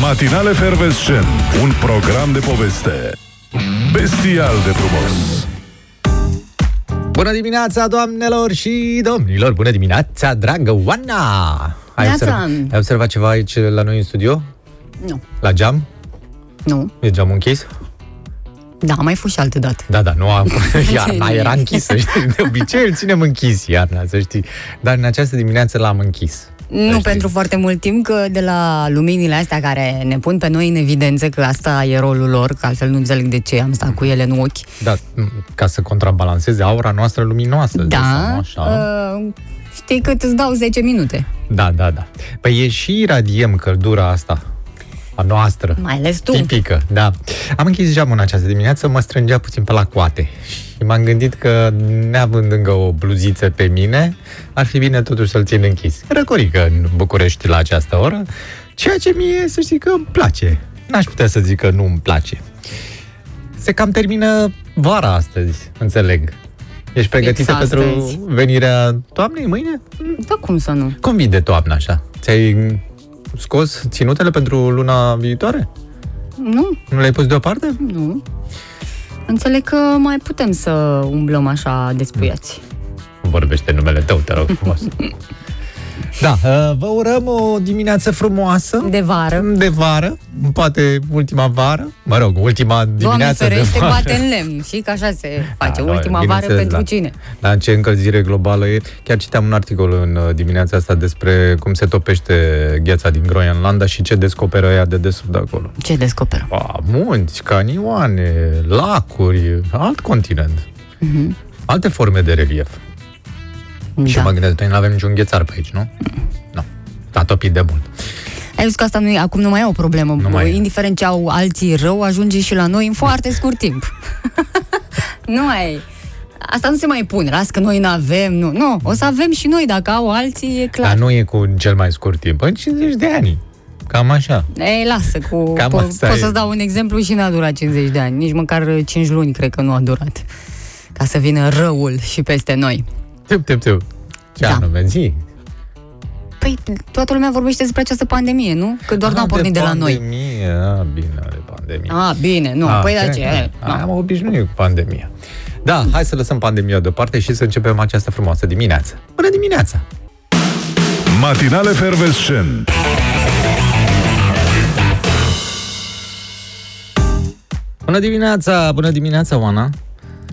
Matinale Fervescent, un program de poveste bestial de frumos. Bună dimineața, doamnelor și domnilor! Bună dimineața, dragă Oana! Ai, Neața. observ- ai observat ceva aici la noi în studio? Nu. La geam? Nu. E geamul închis? Da, am mai fost și altă dată. Da, da, nu am... Iarna era închisă, știi? De obicei îl ținem închis iarna, să știi. Dar în această dimineață l-am închis. Nu știi. pentru foarte mult timp, că de la luminile astea care ne pun pe noi în evidență că asta e rolul lor, că altfel nu înțeleg de ce am stat cu ele în ochi. Da, m- ca să contrabalanceze aura noastră luminoasă. îți dai seama, Da, așa. uh, știi cât îți dau 10 minute. Da, da, da. Păi e și iradiem căldura asta a noastră. Mai ales tu. Tipică, da. Am închis geamul în această dimineață, mă strângea puțin pe la coate și m-am gândit că, neavând încă o bluziță pe mine, ar fi bine totuși să-l țin închis. Răcorică în București la această oră, ceea ce mie, să știi că îmi place. N-aș putea să zic că nu îmi place. Se cam termină vara astăzi, înțeleg. Ești pregătită Fix pentru astăzi. venirea toamnei mâine? Da, cum să nu? Cum vii de toamnă așa? Ți-ai scos ținutele pentru luna viitoare? Nu, Nu le-ai pus deoparte? nu. Înțeleg că mai putem să umblăm așa despuiați. Vorbește numele tău, te rog frumos. Da, uh, vă urăm o dimineață frumoasă. De vară. De vară, poate ultima vară, mă rog, ultima Doamne dimineață ferește, de vară. bate în lemn. Și că așa se face. Da, Ultima da, vară bineînțeles, pentru da. cine? Da, ce încălzire globală e. Chiar citeam un articol în uh, dimineața asta despre cum se topește gheața din Groenlanda și ce descoperă ea de desubt de acolo. Ce descoperă? Pa, munți, canioane, lacuri, alt continent. Mhm. Alte forme de relief. Și Da. mă gândesc, noi nu avem niciun ghețar pe aici, nu? Nu. A topit de mult. Ai văzut că asta nu e, acum nu mai e o problemă. Nu mai e. Indiferent ce au alții rău, ajunge și la noi în foarte scurt timp. nu mai e. Asta nu se mai pune. Las că noi nu avem. Nu, nu. O să avem și noi dacă au alții, e clar. Dar nu e cu cel mai scurt timp, în 50 de ani. Cam așa. Ei, lasă, cu, Cam po- asta pot e. să-ți dau un exemplu și n-a durat 50 de ani. Nici măcar 5 luni cred că nu a durat. Ca să vină răul și peste noi. Tip, tip, tip. Ce Da. anume, zi. Păi, toată lumea vorbește despre această pandemie, nu? Că doar n-a Ah, pornit de, la noi. pandemie. Ah, bine, de pandemie. Ah, bine, nu, Ah, păi da ok, ce? ok. Am obișnuit cu pandemia. Da, hai să lăsăm pandemia deoparte și să începem această frumoasă dimineață. Bună dimineața! Matinale Fervescent. Bună dimineața! Bună dimineața, Oana!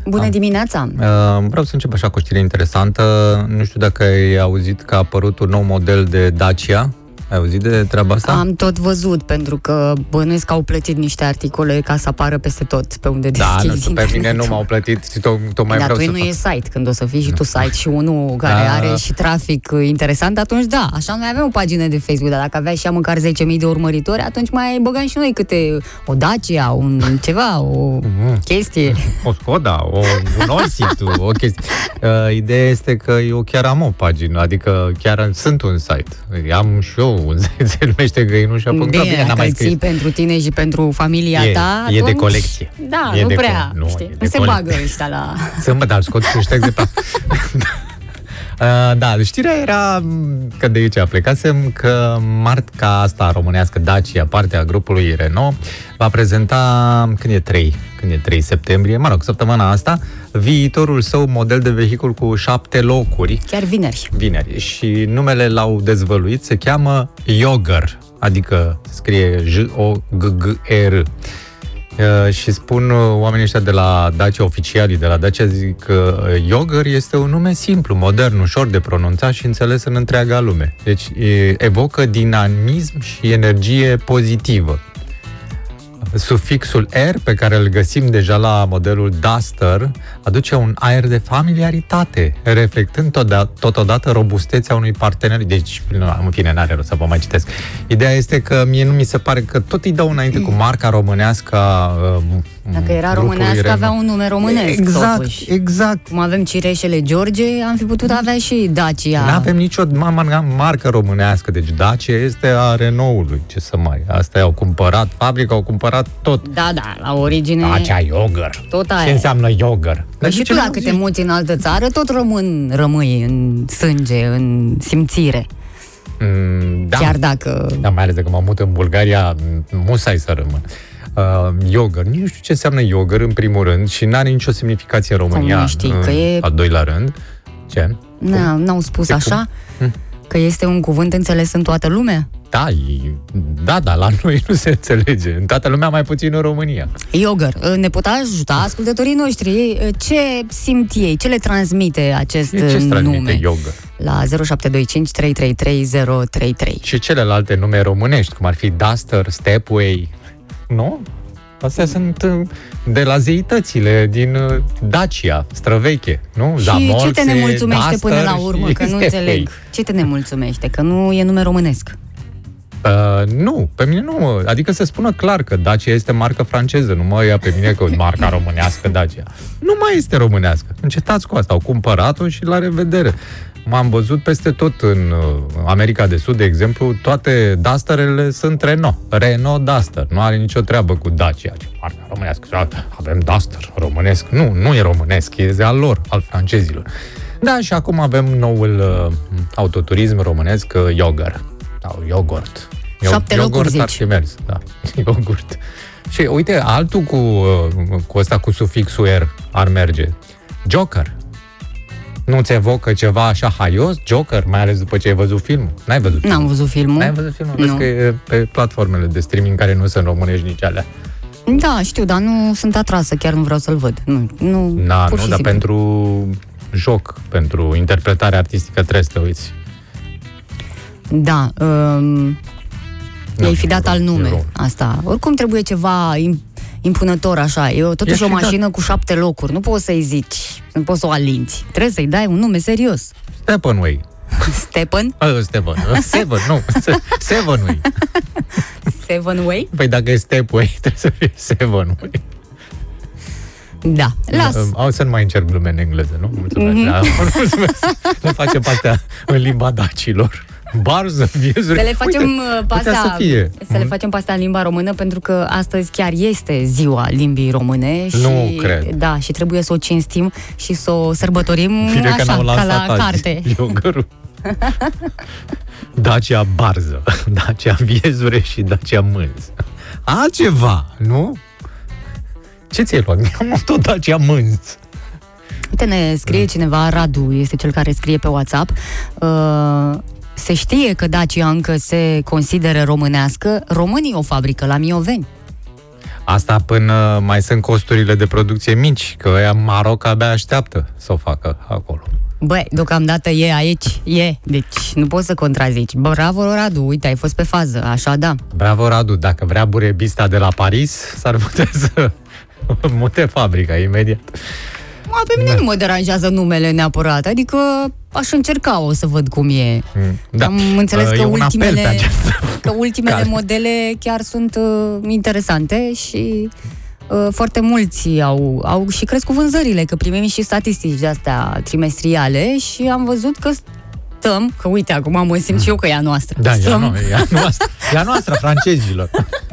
Bună dimineața! Uh, vreau să încep așa cu o știre interesantă. Nu știu dacă ai auzit că a apărut un nou model de Dacia. Ai auzit de treaba asta? Am tot văzut, pentru că bănuiesc că au plătit niște articole ca să apară peste tot pe unde da, deschizi nu știu, pe mine internetul. nu m-au plătit și to- tocmai Dar vreau tu să nu fac. e site, când o să fii și tu site și unul care Da. are și trafic uh, interesant, atunci da, așa noi avem o pagină de Facebook, dar dacă aveai și ea măcar 10.000 de urmăritori, atunci mai băgăm și noi câte o Dacia, un ceva, o Mhm. chestie. O Skoda, o, un Orsit, o chestie. Uh, ideea este că eu chiar am o pagină, adică chiar sunt un site. Am și eu un site, se numește găinușa.ro. Bine, Bine, n-am dacă mai îl scris. ții pentru tine și pentru familia E- ta, e de atunci, colecție. Da, E nu de prea, co- nu, știi, e de nu se colecție. bagă ăștia la... Sâmbătă, dar scot și șterg de pe... Uh, da, știrea era m, că de aici plecasem că marca asta românească Dacia, partea grupului Renault, va prezenta, când e 3, când e 3 septembrie, mă rog, săptămâna asta, viitorul său model de vehicul cu șapte locuri, Chiar vineri. vineri, și numele l-au dezvăluit, se cheamă Yogger, adică se scrie J-O-G-G-E-R. Uh, și spun uh, oamenii ăștia de la Dacia, oficialii de la Dacia, zic că uh, Yogger este un nume simplu, modern, ușor de pronunțat și înțeles în întreaga lume. Deci e, evocă dinamism și energie pozitivă. Sufixul R, pe care îl găsim deja la modelul Duster, aduce un aer de familiaritate, reflectând totodată, totodată robustețea unui partener. Deci, nu, în fine, n-are rost să vă mai citesc. Ideea este că mie nu mi se pare că tot îi dau înainte cu marca românească a uh, Dacă era grupului românească, Renault. avea un nume românesc, Exact, totuși. exact. Cum avem cireșele George, am fi putut avea și Dacia. Nu avem nicio ma- ma- marcă românească, deci Dacia este a Renault-ului, ce să mai. Asta au cumpărat fabrica, au cumpărat tot. Da, da, la origine... Dacia Yogger. Tot Ce aia. înseamnă Yogger? Că și tu dacă te muți în altă țară, tot român rămâi în sânge, în simțire. Mm, da. Chiar dacă... Da, mai ales dacă mă mut în Bulgaria, musai să rămân. Uh, yogurt. Nici nu știu ce înseamnă yogurt în primul rând și n-are nicio semnificație în România Cum nu știi, în că e- al doilea rând. Ce? Na, n-au spus De așa? cum? Că este un cuvânt înțeles în toată lumea? Da, e, da, da, la noi nu se înțelege. În toată lumea, mai puțin în România. Yogurt. Ne pot ajuta ascultătorii noștri? Ce simt ei? Ce le transmite acest Ce ce transmite nume? yogurt? La 0725 333 033. Și celelalte nume românești, cum ar fi Duster, Stepway, nu? Astea sunt uh, de la zeitățile din uh, Dacia, străveche, nu? Și ce te nemulțumește Duster până la urmă? și Că nu Stepway. înțeleg. Ce te nemulțumește? Că nu e nume românesc. Uh, nu, pe mine nu. mă. Adică să spună clar că Dacia este marcă franceză, nu mă ia pe mine că e marca românească Dacia. Nu mai este românească. Încetați cu asta. Au cumpărat-o și la revedere. M-am văzut peste tot în uh, America de Sud, de exemplu, toate Dusterele sunt Renault. Renault Duster. Nu are nicio treabă cu Dacia. Ce marca românească. Și Avem Duster românesc. Nu, nu e românesc, e al lor, al francezilor. Da, și acum avem noul uh, autoturism românesc, uh, Yogurt. Sau yogurt. Yo- Șapte locuri, yogurt ar zici. fi mers, da. Yogurt. Și uite, altul cu, uh, cu ăsta cu sufixul R ar merge. Joker. Nu ți evocă ceva așa haios? Joker, mai ales după ce ai văzut filmul. N-ai văzut filmul. N-am văzut filmul. N-ai văzut filmul? Vezi Nu. că e pe platformele de streaming care nu sunt românești nici alea. Da, știu, dar nu sunt atrasă, chiar nu vreau să-l văd. Nu, nu, Da, pur nu, și dar simplu. pentru joc, pentru interpretare artistică trebuie să te uiți. Da, um, Nu, i-ai fi dat nu, al nume. nu. Asta. Oricum trebuie ceva im- impunător așa. E o- totuși I-aș o fi dat. mașină cu șapte locuri. Nu poți să-i zici, nu poți să o alinți. Trebuie să-i dai un nume serios. Steppenway. Stephen? Uh, Stephen. Seven, nu. Sevenway. Seven Way? Păi dacă e Stepway, trebuie să fie Sevenway. Da, las. O să nu mai încerc glume în engleză, nu? Mulțumesc. Mhm. Da, mulțumesc. Le facem pe astea în limba dacilor. Barză, viezuri. Să le facem Uite, uh, pe putea astea, să fie. să le facem pe astea în limba română pentru că astăzi chiar este ziua limbii române și Nu cred. da, și trebuie să o cinstim și să o sărbătorim Bine că așa, n-au ca lansat la azi carte. Yogurul. Dacia Barză, Dacia Viezure și Dacia Mânz. Altceva, nu? Ce ți-ai luat? Mi-am luat tot Dacia Mânz. Uite, ne scrie cineva, Radu este cel care scrie pe WhatsApp. Uh, se știe că Dacia încă se consideră românească. Românii o fabrică la Mioveni. Asta până mai sunt costurile de producție mici, că ăia în Maroc abia așteaptă să o facă acolo. Băi, deocamdată e aici, e. Deci nu poți să contrazici. Bravo, Radu, uite, ai fost pe fază, așa da. Bravo, Radu, dacă vrea burebista de la Paris, s-ar putea să mute fabrica imediat. Ma, pe mine da. nu mă deranjează numele neapărat, adică aș încerca o să văd cum e. Da. Am înțeles Uh, că e un apel ultimele, pe această că ultimele cale. modele chiar sunt uh, interesante și uh, foarte mulți au, au și crescut vânzările, că primim și statistici de astea trimestriale și am văzut că stăm, că uite, acum mă simt și eu că e a noastră. Da, e a, stăm, no- e a noastră, e a noastră, francezilor.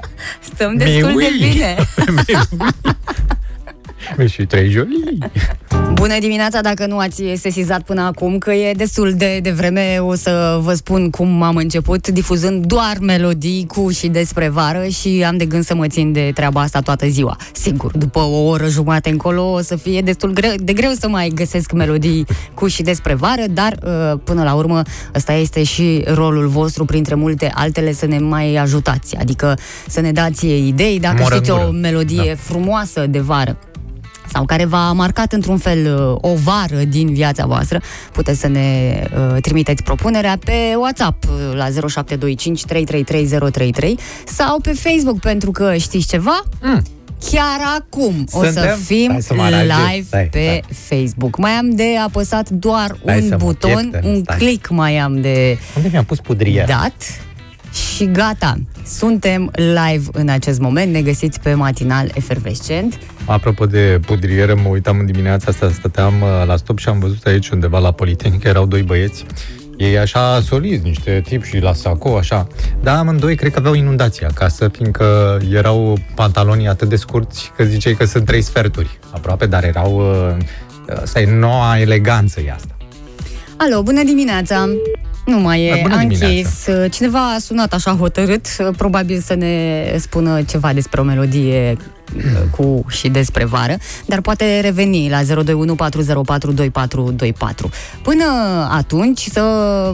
stăm destul Mais de oui. bine. Mais și trei joli. Bună dimineața, dacă nu ați sesizat până acum că e destul de, de vreme, o să vă spun cum am început, difuzând doar melodii cu și despre vară și am de gând să mă țin de treaba asta toată ziua. Sigur, după o oră jumate încolo o să fie destul greu, de greu să mai găsesc melodii cu și despre vară, dar uh, până la urmă ăsta este și rolul vostru, printre multe altele, să ne mai ajutați, adică să ne dați idei, dacă Mură în știți o gură. melodie da. frumoasă de vară sau care v-a marcat într-un fel uh, o vară din viața voastră, puteți să ne uh, trimiteți propunerea pe WhatsApp uh, la 0725 333033 sau pe Facebook, pentru că știți ceva? Mm. Chiar acum o să Suntem? fim Stai să mă aranjez. live Stai, pe Facebook. Mai am de apăsat doar Stai un să mă buton, pieptăn, un stai. click mai am de Unde mi-am pus pudria? dat și gata. Suntem live în acest moment, ne găsiți pe matinal efervescent. Apropo de pudrieră, mă uitam în dimineața asta, stăteam uh, la stop și am văzut aici undeva la Politehnică, erau doi băieți. Ei așa solizi, niște tip și la saco, așa. Dar amândoi cred că aveau inundații acasă, fiindcă erau pantalonii atât de scurți că ziceai că sunt trei sferturi aproape, dar erau... uh, Asta e noua eleganță, e asta. Alo, bună dimineața! Nu mai e Bună a dimineața. închis. Cineva a sunat așa hotărât, probabil să ne spună ceva despre o melodie uh, cu și despre vară, dar poate reveni la 02140422424. Până atunci să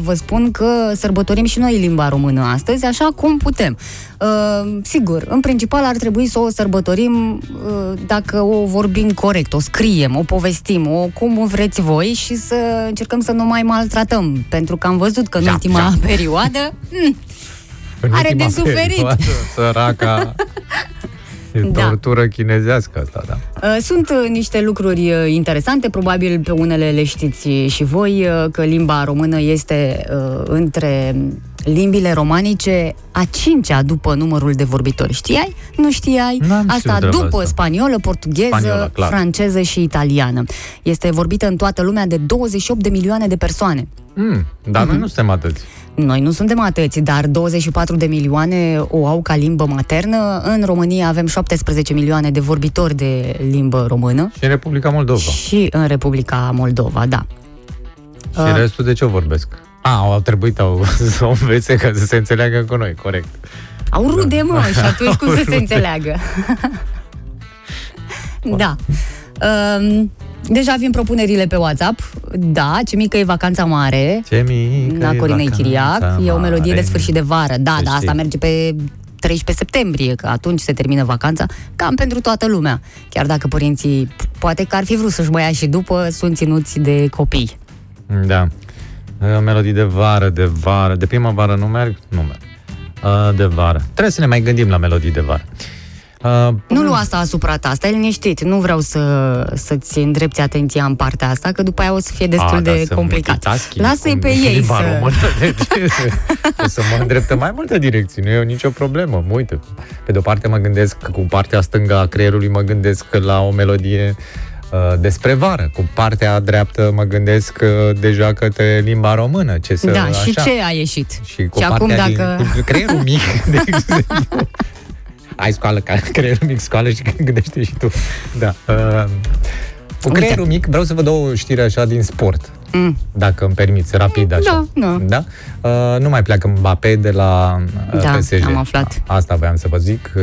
vă spun că sărbătorim și noi limba română astăzi, așa cum putem. Uh, sigur, în principal ar trebui să o sărbătorim uh, dacă o vorbim corect, o scriem, o povestim, o cum vreți voi și să încercăm să nu mai maltratăm, pentru că am văzut că în Jap, ultima jap. perioadă mm, În Are ultima de suferit. perioadă, Săraca. E Da. tortură chinezească asta, da. Uh, Sunt uh, niște lucruri uh, interesante, probabil pe unele le știți și voi, uh, că limba română este uh, între limbile romanice a cincea după numărul de vorbitori. Știai? Nu știai? N-am știut asta treaba după asta. spaniolă, portugheză, Spaniolă, clar. franceză și italiană. Este vorbită în toată lumea de 28 de milioane de persoane. Mm, dar noi nu suntem atâți. Noi nu suntem atâți, dar 24 de milioane o au ca limbă maternă. În România avem 17 milioane de vorbitori de limbă română. Și în Republica Moldova. Și în Republica Moldova, da. Și restul de ce o vorbesc? A, au trebuit au, să o învețe ca să se înțeleagă cu noi, corect. Au rude, mă, și atunci cum Au să se rude. înțeleagă? da. Um, deja avem propunerile pe WhatsApp. Da, ce mică e vacanța mare. Ce mică La e Corinei vacanța Chiriac. E o melodie de mare. sfârșit de vară. Da, Să da, asta știi. merge pe 13 septembrie, că atunci se termină vacanța, cam pentru toată lumea. Chiar dacă părinții poate că ar fi vrut să-și băia și după, sunt ținuți de copii. Da. Uh, Melodii de vară, de vară. De primăvară nu merg? Nu merg. Uh, De vară. Trebuie să ne mai gândim la melodii de vară. Uh, Nu lua asta asupra ta, stai liniștit. Nu vreau să, să-ți îndrepti atenția în partea asta, că după aia o să fie destul A, da, de să complicat. multitasking Lasă-i cu pe ei limba să... Română, deci, o să mă îndreptă mai multe direcții, nu e nicio problemă. Uite, pe de-o parte mă gândesc că cu partea stângă a creierului mă gândesc la o melodie uh, despre vară. Cu partea dreaptă mă gândesc uh, deja către limba română. Ce să, Da, așa. și ce a ieșit? Și cu și acum partea dacă... din, cu creierul mic, de exemplu. Ai scoală, ca creierul mic scoală și gândește și tu. Da. Uh, cu Uite. creierul mic vreau să vă dau o știre așa din sport. Mm. Dacă îmi permiți, rapid așa. Da, da. da? Uh, nu mai pleacă Mbappé de la uh, Da, PSG. am aflat. Asta voiam să vă zic. Uh,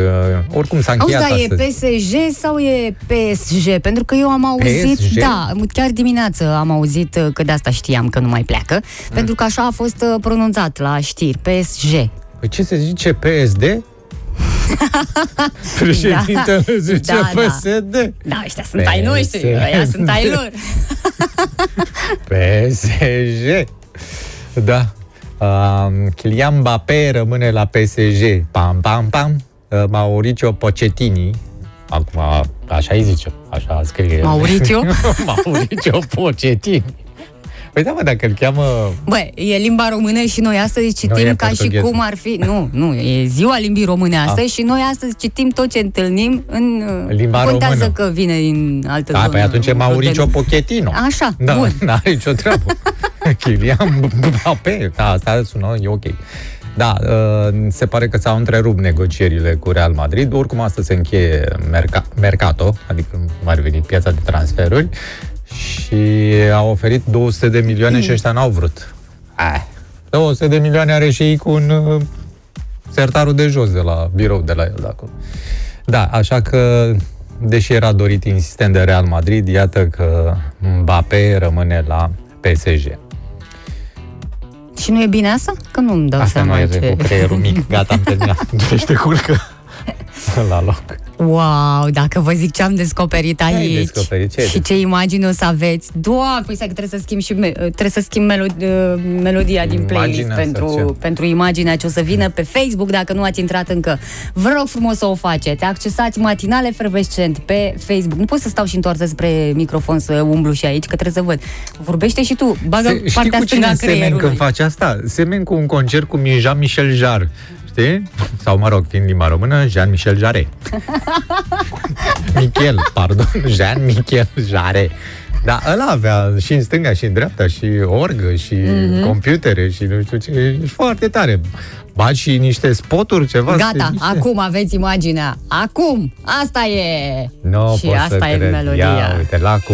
oricum s-a Auzi, încheiat da, e astăzi. PSG sau e PSG? Pentru că eu am auzit, PSG? da, chiar dimineață am auzit uh, că de asta știam că nu mai pleacă, Mm. pentru că așa a fost uh, pronunțat la știri, PSG. Păi ce se zice PSD? Președintele Da. zice Da, da. PSD. Da, ăștia sunt ai noștri, PSG. ăia sunt ai lor. PSG. Da. Uh, Kylian Mbappé rămâne la PSG. Pam, pam, pam. Uh, Mauricio Pochettini. Acum, așa îi zice. Așa scrie. Mauricio? Mauricio Pochettini. Păi da, mă, dacă îl cheamă... Bă, e limba română și noi astăzi Nu, citim e ca și portugheză. cum ar fi... Nu, nu, e ziua limbii române astăzi și noi astăzi citim tot ce întâlnim în... uh, Limba contează română. că vine din altă Da, zonă. păi atunci e Mauricio de- Pochettino. Așa, da, bun. n-are nicio treabă. Kylian Mbappé. Da, asta sună, e ok. Da, uh, se pare că s-au întrerupt negocierile cu Real Madrid. Oricum, asta se încheie merca- Mercato, adică cum ar veni piața de transferuri, și a oferit 200 de milioane și ăștia n-au vrut. Ah, 200 de milioane are și ei cu un uh, sertarul de jos de la birou de la el de acolo. Da, așa că, deși era dorit insistent de Real Madrid, iată că Mbappé rămâne la PSG. Și nu e bine asta? Că nu-mi dau Asta nu seama e ce... cu creierul mic, gata, am terminat. Deci te culcă la loc. Wow, dacă vă zic ce am descoperit ai aici descoperit? Ce ai și ce imagini o să aveți. Doar, păi stai că trebuie să schimb și me- trebuie să schimb melo- uh, melodia din playlist Imaginea asta, pentru, ce? pentru imaginea ce o să vină pe Facebook dacă nu ați intrat încă. Vă rog frumos să o faceți. Accesați matinale fervescent pe Facebook. Nu pot să stau și întoarsă spre microfon să umblu și aici, că trebuie să văd. Vorbește și tu, bagă Se, știi partea cu stângă cine a semen creierului. când faci asta? Semen cu un concert cu Jean-Michel Jarre. Știi? Sau, mă rog, fiind limba română, Jean-Michel Jarre. Michel, pardon, Jean-Michel Jarre. Da, ăla avea și în stânga și în dreapta și orgă și mm-hmm. computere și nu știu ce. E foarte tare. Bagi și niște spoturi, ceva. Gata, să te acum aveți imaginea. Acum! Asta e! Nu și pot asta să e cred. melodia. Ia, uite, la cu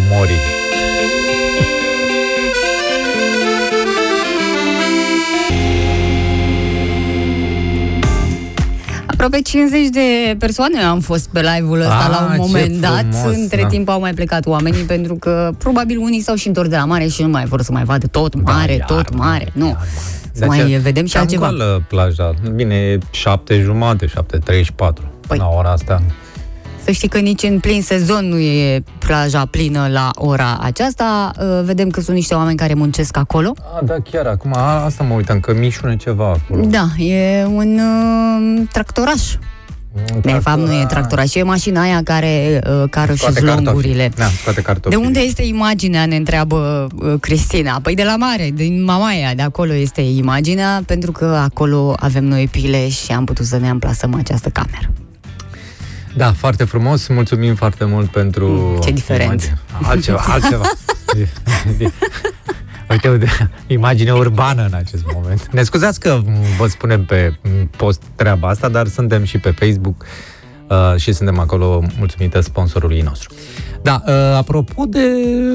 Aproape 50 de persoane am fost pe live-ul ăsta Ah, la un ce moment dat. frumos, Între da. timp au mai plecat oamenii pentru că probabil unii s-au și întors de la mare și nu mai vor să mai vadă tot mare, Da, iar, tot mare. Nu. iar, Să De mai aceea, vedem și cam altceva. goală plaja. Bine, e șapte jumate, șapte 34 Păi. la ora asta. Să știi că nici în plin sezon nu e plaja plină la ora aceasta. Uh, Vedem că sunt niște oameni care muncesc acolo. A, da, chiar, acum a, asta mă uitam, că mișune ceva acolo. Da, e un uh, tractoraș. Un De fapt, nu e tractor, tractoraș, e mașina aia care uh, cară și Scoate zlongurile. cartofi. Da, scoate De cartofi. unde este imaginea, ne întreabă uh, Cristina. Păi de la mare, din Mamaia, de acolo este imaginea, pentru că acolo avem noi pile și am putut să ne amplasăm această cameră. Da, foarte frumos, mulțumim foarte mult pentru... Mm, ce diferență. imagine. Altceva, altceva. E- e- Uite, uite, imagine urbană în acest moment. Ne scuzați că vă spunem pe post treaba asta, dar suntem și pe Facebook uh, și suntem acolo mulțumită sponsorului nostru. Da, uh, apropo de,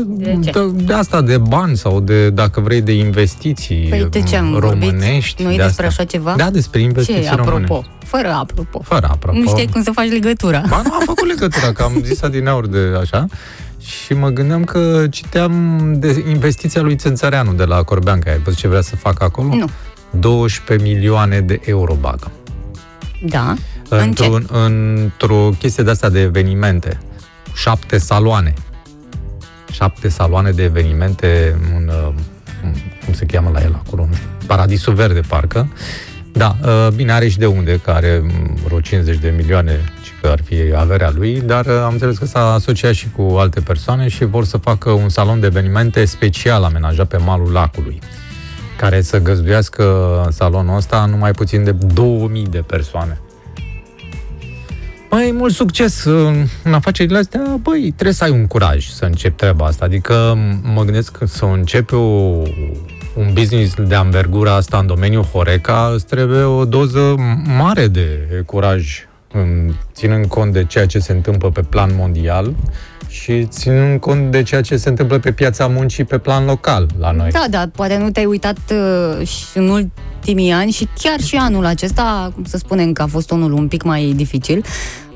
De ce? de, de asta, de bani sau de, dacă vrei, de investiții Păi de ce am românești. vorbit? Nu-i de despre astea. așa ceva? Da, despre investiții Ce, apropo? românești. Fără apropo. Fără apropo. Nu știi cum să faci legătura. Ba nu, am făcut legătura, că am zis adineauri de așa și mă gândeam că citeam de investiția lui Țânțăreanu de la Corbeanca. Ai văzut ce vrea să facă acolo? Nu. 12 milioane de euro bagă. Da. În ce? Într-un, într-o chestie de asta de evenimente. Șapte saloane. Șapte saloane de evenimente în, uh, cum se cheamă la el acolo, nu știu, Paradisul Verde, parcă. Da, uh, bine, are și de unde, că are mm, vreo 50 de milioane, ci că ar fi averea lui, dar uh, am înțeles că s-a asociat și cu alte persoane și vor să facă un salon de evenimente special amenajat pe malul lacului care să găzduiască salonul ăsta numai puțin de 2000 de persoane. Mai mult succes în în afacerile astea, băi, trebuie să ai un curaj să începi treaba asta. Adică m- mă gândesc că să începi o, un business de anvergura asta în domeniul Horeca, îți trebuie o doză mare de curaj, în- ținând cont de ceea ce se întâmplă pe plan mondial și ținând cont de ceea ce se întâmplă pe piața muncii pe plan local la noi. Da, da, poate nu te-ai uitat uh, și în ultimii ani și chiar și anul acesta, cum să spunem că a fost unul un pic mai dificil,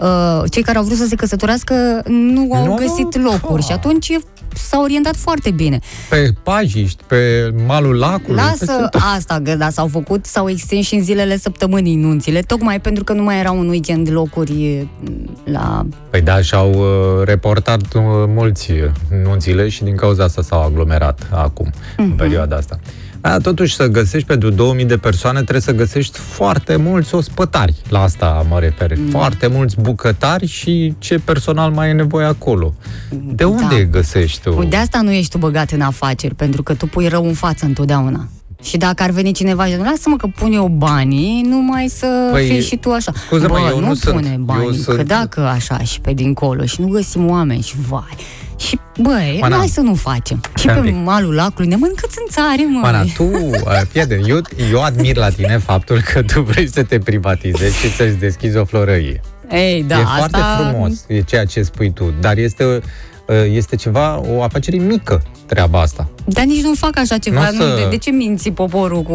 uh, cei care au vrut să se căsătorească nu au Nu, găsit nu, locuri da. și atunci s-au orientat foarte bine. Pe Pajiști, pe malul lacului. Lasă peste tot. asta, că da, s-au făcut, s-au extins și în zilele săptămânii nunțile, tocmai pentru că nu mai era un weekend locuri mm, la... Păi da, și-au uh, reportat uh, mulți uh, nunțile și din cauza asta s-au aglomerat acum, Mhm. în perioada asta. A, totuși, să găsești pentru 2000 de persoane, trebuie să găsești foarte mulți ospătari. La asta mă refer. Mm. Foarte mulți bucătari și ce personal mai e nevoie acolo. De unde Da. găsești tu? Păi de asta nu ești tu băgat în afaceri, pentru că tu pui rău în față întotdeauna. Și dacă ar veni cineva și zice, lasă-mă că pun eu banii, numai să Păi, fii și tu așa. scuză-mă, Bă, eu nu nu sunt- pune eu banii, sunt- că dacă așa și pe dincolo și nu găsim oameni și vai. Și băi, Mana, hai să nu facem. Și stai pe un pic. malul lacului ne mâncați în țare, mă. Mana, tu, uh, fii atent, eu, eu admir la tine faptul că tu vrei să te privatizezi și să-ți deschizi o florărie. Ei, da, e asta... foarte frumos, e ceea ce spui tu, dar este, uh, este ceva, o afacere mică treaba asta. Dar nici nu fac așa ceva. N-o Nu, să- de, de ce minți poporul cu...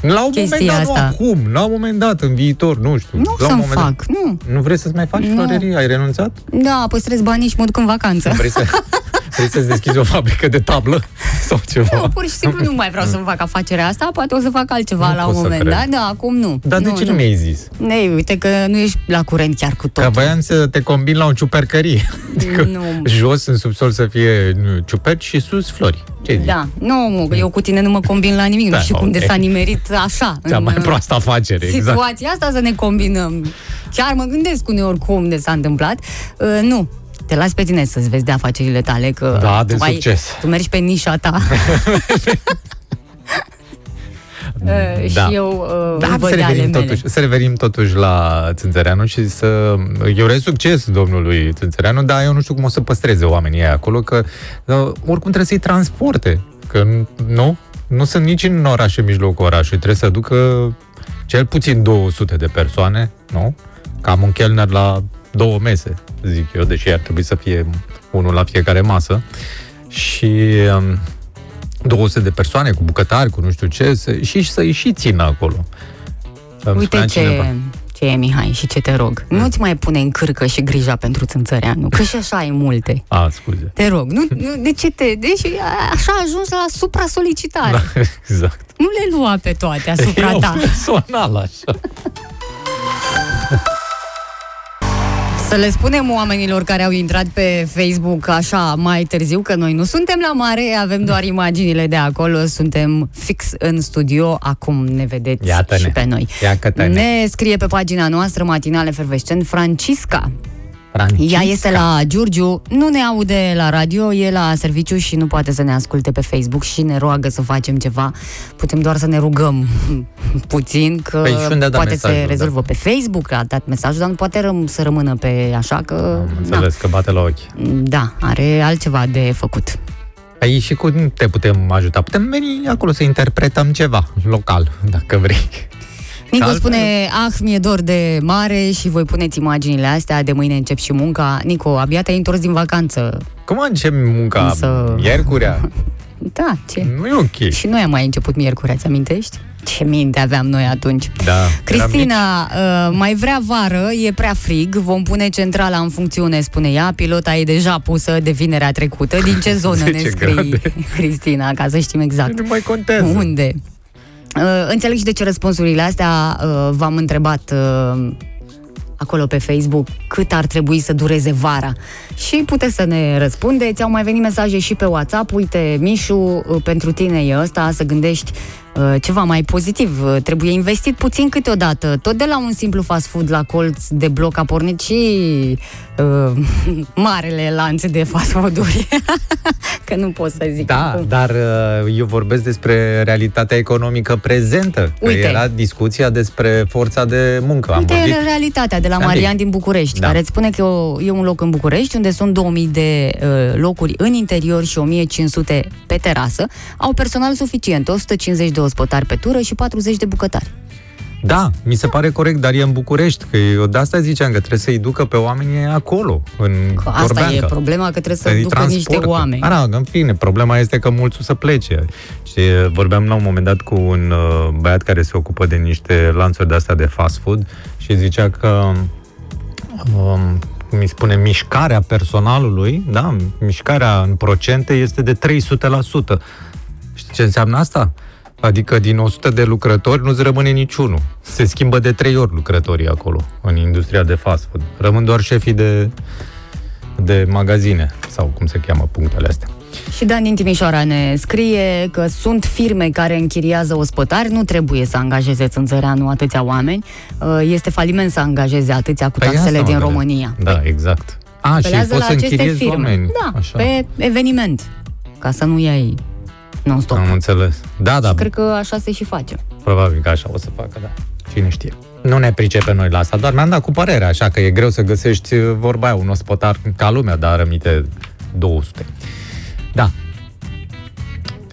La un Chestia moment dat, asta. nu acum, la un moment dat, în viitor, nu știu. Nu la un să-mi moment dat. fac, nu. Nu vrei să-ți mai faci Nu. florerie? Ai renunțat? Da, păstrez banii și mă duc în vacanță. Vrei, să, vrei să-ți deschizi o fabrică de tablă sau ceva? Nu, pur și simplu nu mai vreau să fac afacerea asta, poate o să fac altceva Nu la pot un să moment cred. dat, da, acum nu. Dar de ce nu mi-ai zis? Ei, uite că nu ești la curent chiar cu tot. Că voiam să te combin la o ciupercărie. Adică Nu. jos, în subsol, să fie nu, ciuperci și sus flori. Ce zici? Da, nu, mă, eu cu tine nu mă combin la nimic, Da, nu știu cum de ok. s-a nimerit așa. Cea în, mai uh, proastă afacere, exact. Situația asta să ne combinăm. Chiar mă gândesc uneori cum de s-a întâmplat. Uh, nu, te las pe tine să-ți vezi de afacerile tale, că Da, de tu, ai, succes. tu mergi pe nișa ta. Uh, Da. Și eu uh, Da, văd să de ale revenim, mele. totuși, să revenim totuși la Țânțăreanu și să îi urez succes domnului Țânțăreanu, dar eu nu știu cum o să păstreze oamenii ăia acolo, că uh, oricum trebuie să-i transporte, că nu, nu sunt nici în oraș, în mijlocul orașului, trebuie să ducă cel puțin 200 de persoane, nu? Cam un chelner la două mese, zic eu, deși ar trebui să fie unul la fiecare masă. Și um, 200 de persoane cu bucătari, cu nu știu ce, să, și să-i și țină acolo. Îmi Uite spunea ce, cineva. ce Ce e, Mihai, și ce te rog? Mm. Nu-ți mai pune în cârcă și grija pentru țânțăreanu, că și așa ai multe. A, scuze. Te rog, nu, nu, de ce te... Deci așa ajungi la supra-solicitare. Da, exact. Nu le lua pe toate asupra Eu ta. personal așa. Să le spunem oamenilor care au intrat pe Facebook așa mai târziu că noi nu suntem la mare, avem doar imaginile de acolo, suntem fix în studio, acum ne vedeți Iată-ne. și pe noi. Iată-ne. Ne scrie pe pagina noastră matinale fervescent Francisca. Francisca. Ea este la Giurgiu, nu ne aude la radio, e la serviciu și nu poate să ne asculte pe Facebook și ne roagă să facem ceva. Putem doar să ne rugăm puțin, că Păi și unde a dat poate mesajul, se da? rezolvă pe Facebook, a dat mesajul, dar nu poate răm- să rămână pe așa că... Am înțeles că bate la ochi. Da, are altceva de făcut. Păi și cum te putem ajuta? Putem veni acolo să interpretăm ceva local, dacă vrei. Nicu Altfel- spune, ah, mi-e dor de mare și voi puneți imaginile astea, de mâine încep și munca. Nico, abia te-ai întors din vacanță. Cum încep munca? Însă- Miercurea? Da, ce? Nu e ok. Și noi am mai început miercuri, ți amintești? Ce minte aveam noi atunci. Da. eram mici. Cristina, uh, mai vrea vară, e prea frig, vom pune centrala în funcțiune, spune ea, pilota e deja pusă de vinerea trecută. Din ce zonă ne 10 scrii, grade. Cristina, ca să știm exact? Nu mai contează. Unde? Uh, înțeleg și de ce răspunsurile astea uh, v-am întrebat uh, acolo pe Facebook cât ar trebui să dureze vara. Și puteți să ne răspundeți. Au mai venit mesaje și pe WhatsApp. Uite, Mișu, uh, pentru tine e ăsta, să gândești uh, ceva mai pozitiv. Uh, Trebuie investit puțin câteodată. Tot de la un simplu fast food la colț de bloc a pornit și uh, marele lanț de fast food-uri. Că nu pot să zic. Da, acum. dar uh, eu vorbesc despre realitatea economică prezentă. Că Uite. era discuția despre forța de muncă. Am Uite vorbit. realitatea de la Andy. Marian din București, Da. care îți spune că e o- e un loc în București unde sunt 2000 de uh, locuri în interior și 1500 pe terasă. Au personal suficient, 150 de ospătari pe tură și 40 de bucătari. Da, mi se pare corect, dar e în București, că eu de asta ziceam că trebuie să-i ducă pe oamenii acolo, în Că asta Corbeanca. e problema, că trebuie să Îi ducă niște transportă. oameni. A, da, în fine, problema este că mulți o să plece. Și vorbeam la un moment dat cu un uh, băiat care se ocupă de niște lanțuri de astea de fast food și zicea că um, cum îi spune, mișcarea personalului, da, mișcarea în procente este de 300%. Știi ce înseamnă asta? Adică din 100 de lucrători nu-ți rămâne niciunul. Se schimbă de 3 ori lucrătorii acolo, în industria de fast food. Rămân doar șefii de, de magazine, sau cum se cheamă punctele astea. Și Dan din Timișoara ne scrie că sunt firme care închiriază ospătari, nu trebuie să angajeze țânțăreanu atâția oameni. Uh, Este faliment să angajeze atâția cu Păi taxele asta din mă gândesc. România. Da, exact. A, și Apelează poți la să aceste închiriezi firme. oameni. Da, Așa. pe eveniment, ca să nu iei non-stop. Am înțeles. Da, da, Cred că așa se și face. probabil că așa o să facă, da. Cine știe. Nu ne pricepem noi la asta, doar mi-am dat cu părerea, așa că e greu să găsești uh, vorba aia, un ospătar ca lumea, dar rămite 200. Da.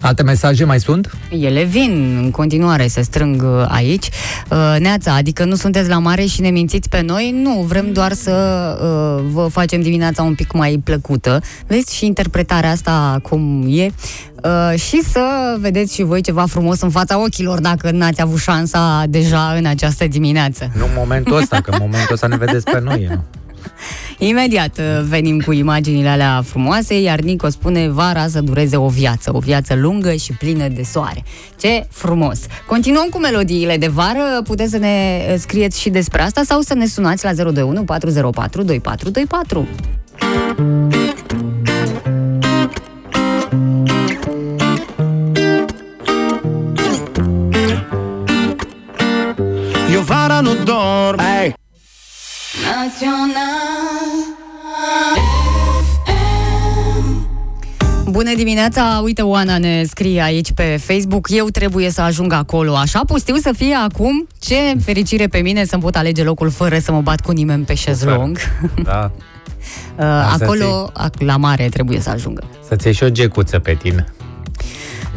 Alte mesaje mai sunt? Ele vin în continuare, se strâng uh, aici. Uh, Neața, adică nu sunteți la mare și ne mințiți pe noi? Nu, vrem doar să uh, vă facem dimineața un pic mai plăcută. Vezi și interpretarea asta cum e. Uh, și să vedeți și voi ceva frumos în fața ochilor dacă n-ați avut șansa deja în această dimineață. Nu în momentul ăsta, că în momentul ăsta ne vedeți pe noi. Nu? Imediat uh, venim cu imaginile alea frumoase, iar Nico spune vara să dureze o viață, o viață lungă și plină de soare. Ce frumos! Continuăm cu melodiile de vară, puteți să ne uh, scrieți și despre asta sau să ne sunați la 021 404 2424. Vara nu dorm hey. Bună dimineața! Uite, Oana ne scrie aici pe Facebook Eu trebuie să ajung acolo Așa pustiu să fie acum? Ce fericire pe mine să-mi pot alege locul fără să mă bat cu nimeni pe șezlong Da. Uh, Acolo, ac- la mare trebuie să ajungă Să-ți iei și o gecuță pe tine.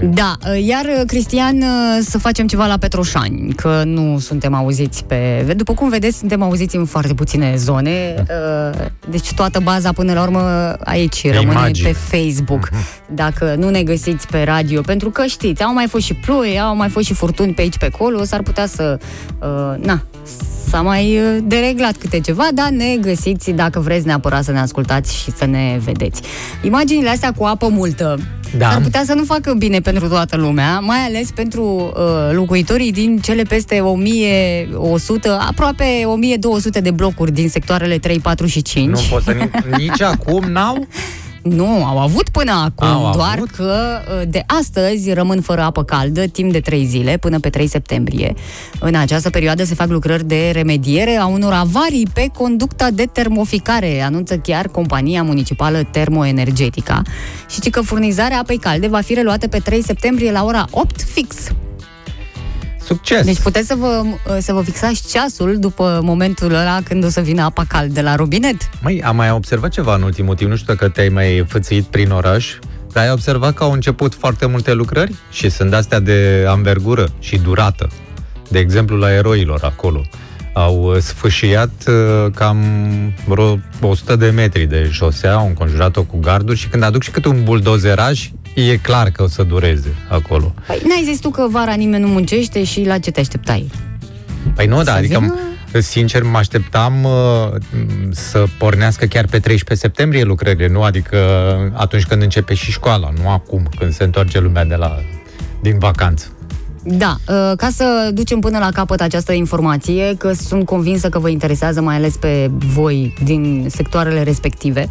Da, iar Cristian, să facem ceva la Petroșani, că nu suntem auziți pe... După cum vedeți, suntem auziți în foarte puține zone, deci toată baza până la urmă aici rămâne imagine. pe Facebook. Dacă nu ne găsiți pe radio, pentru că știți, au mai fost și ploi, au mai fost și furtuni pe aici, pe acolo, s-ar putea să, uh, na, s-a mai uh, dereglat câte ceva, dar ne găsiți dacă vreți neapărat să ne ascultați și să ne vedeți. Imaginile astea cu apă multă Da. ar putea să nu facă bine pentru toată lumea, mai ales pentru uh, locuitorii din cele peste 1100, aproape 1200 de blocuri din sectoarele 3, 4 și 5. Nu pot să ni- nici acum n-au? Nu, au avut până acum, Au doar avut? că uh, de astăzi rămân fără apă caldă timp de 3 zile până pe 3 septembrie. În această perioadă se fac lucrări de remediere a unor avarii pe conducta de termoficare, anunță chiar compania municipală Termoenergetica. Și ci că furnizarea apei calde va fi reluată pe 3 septembrie la ora 8 fix. Succes! Deci puteți să vă, uh, să vă fixați ceasul după momentul ăla când o să vină apa caldă la robinet. Măi, am mai observat ceva în ultimul timp, nu știu dacă te-ai mai fățuit prin oraș, dar ai observat că au început foarte multe lucrări și sunt astea de anvergură și durată. De exemplu, la eroilor acolo. Au uh, sfâșiat uh, cam vreo 100 de metri de șosea, au înconjurat-o cu garduri și când aduc și câte un buldozeraj, e clar că o să dureze acolo. Păi, n-ai zis tu că vara nimeni nu muncește și la ce te așteptai? Păi nu, da, Să adică vină- sincer mă așteptam uh, să pornească chiar pe 13 septembrie lucrările, nu? Adică atunci când începe și școala, nu acum, când se întoarce lumea de la, din vacanță. Da, uh, ca să ducem până la capăt această informație, că sunt convinsă că vă interesează mai ales pe voi din sectoarele respective.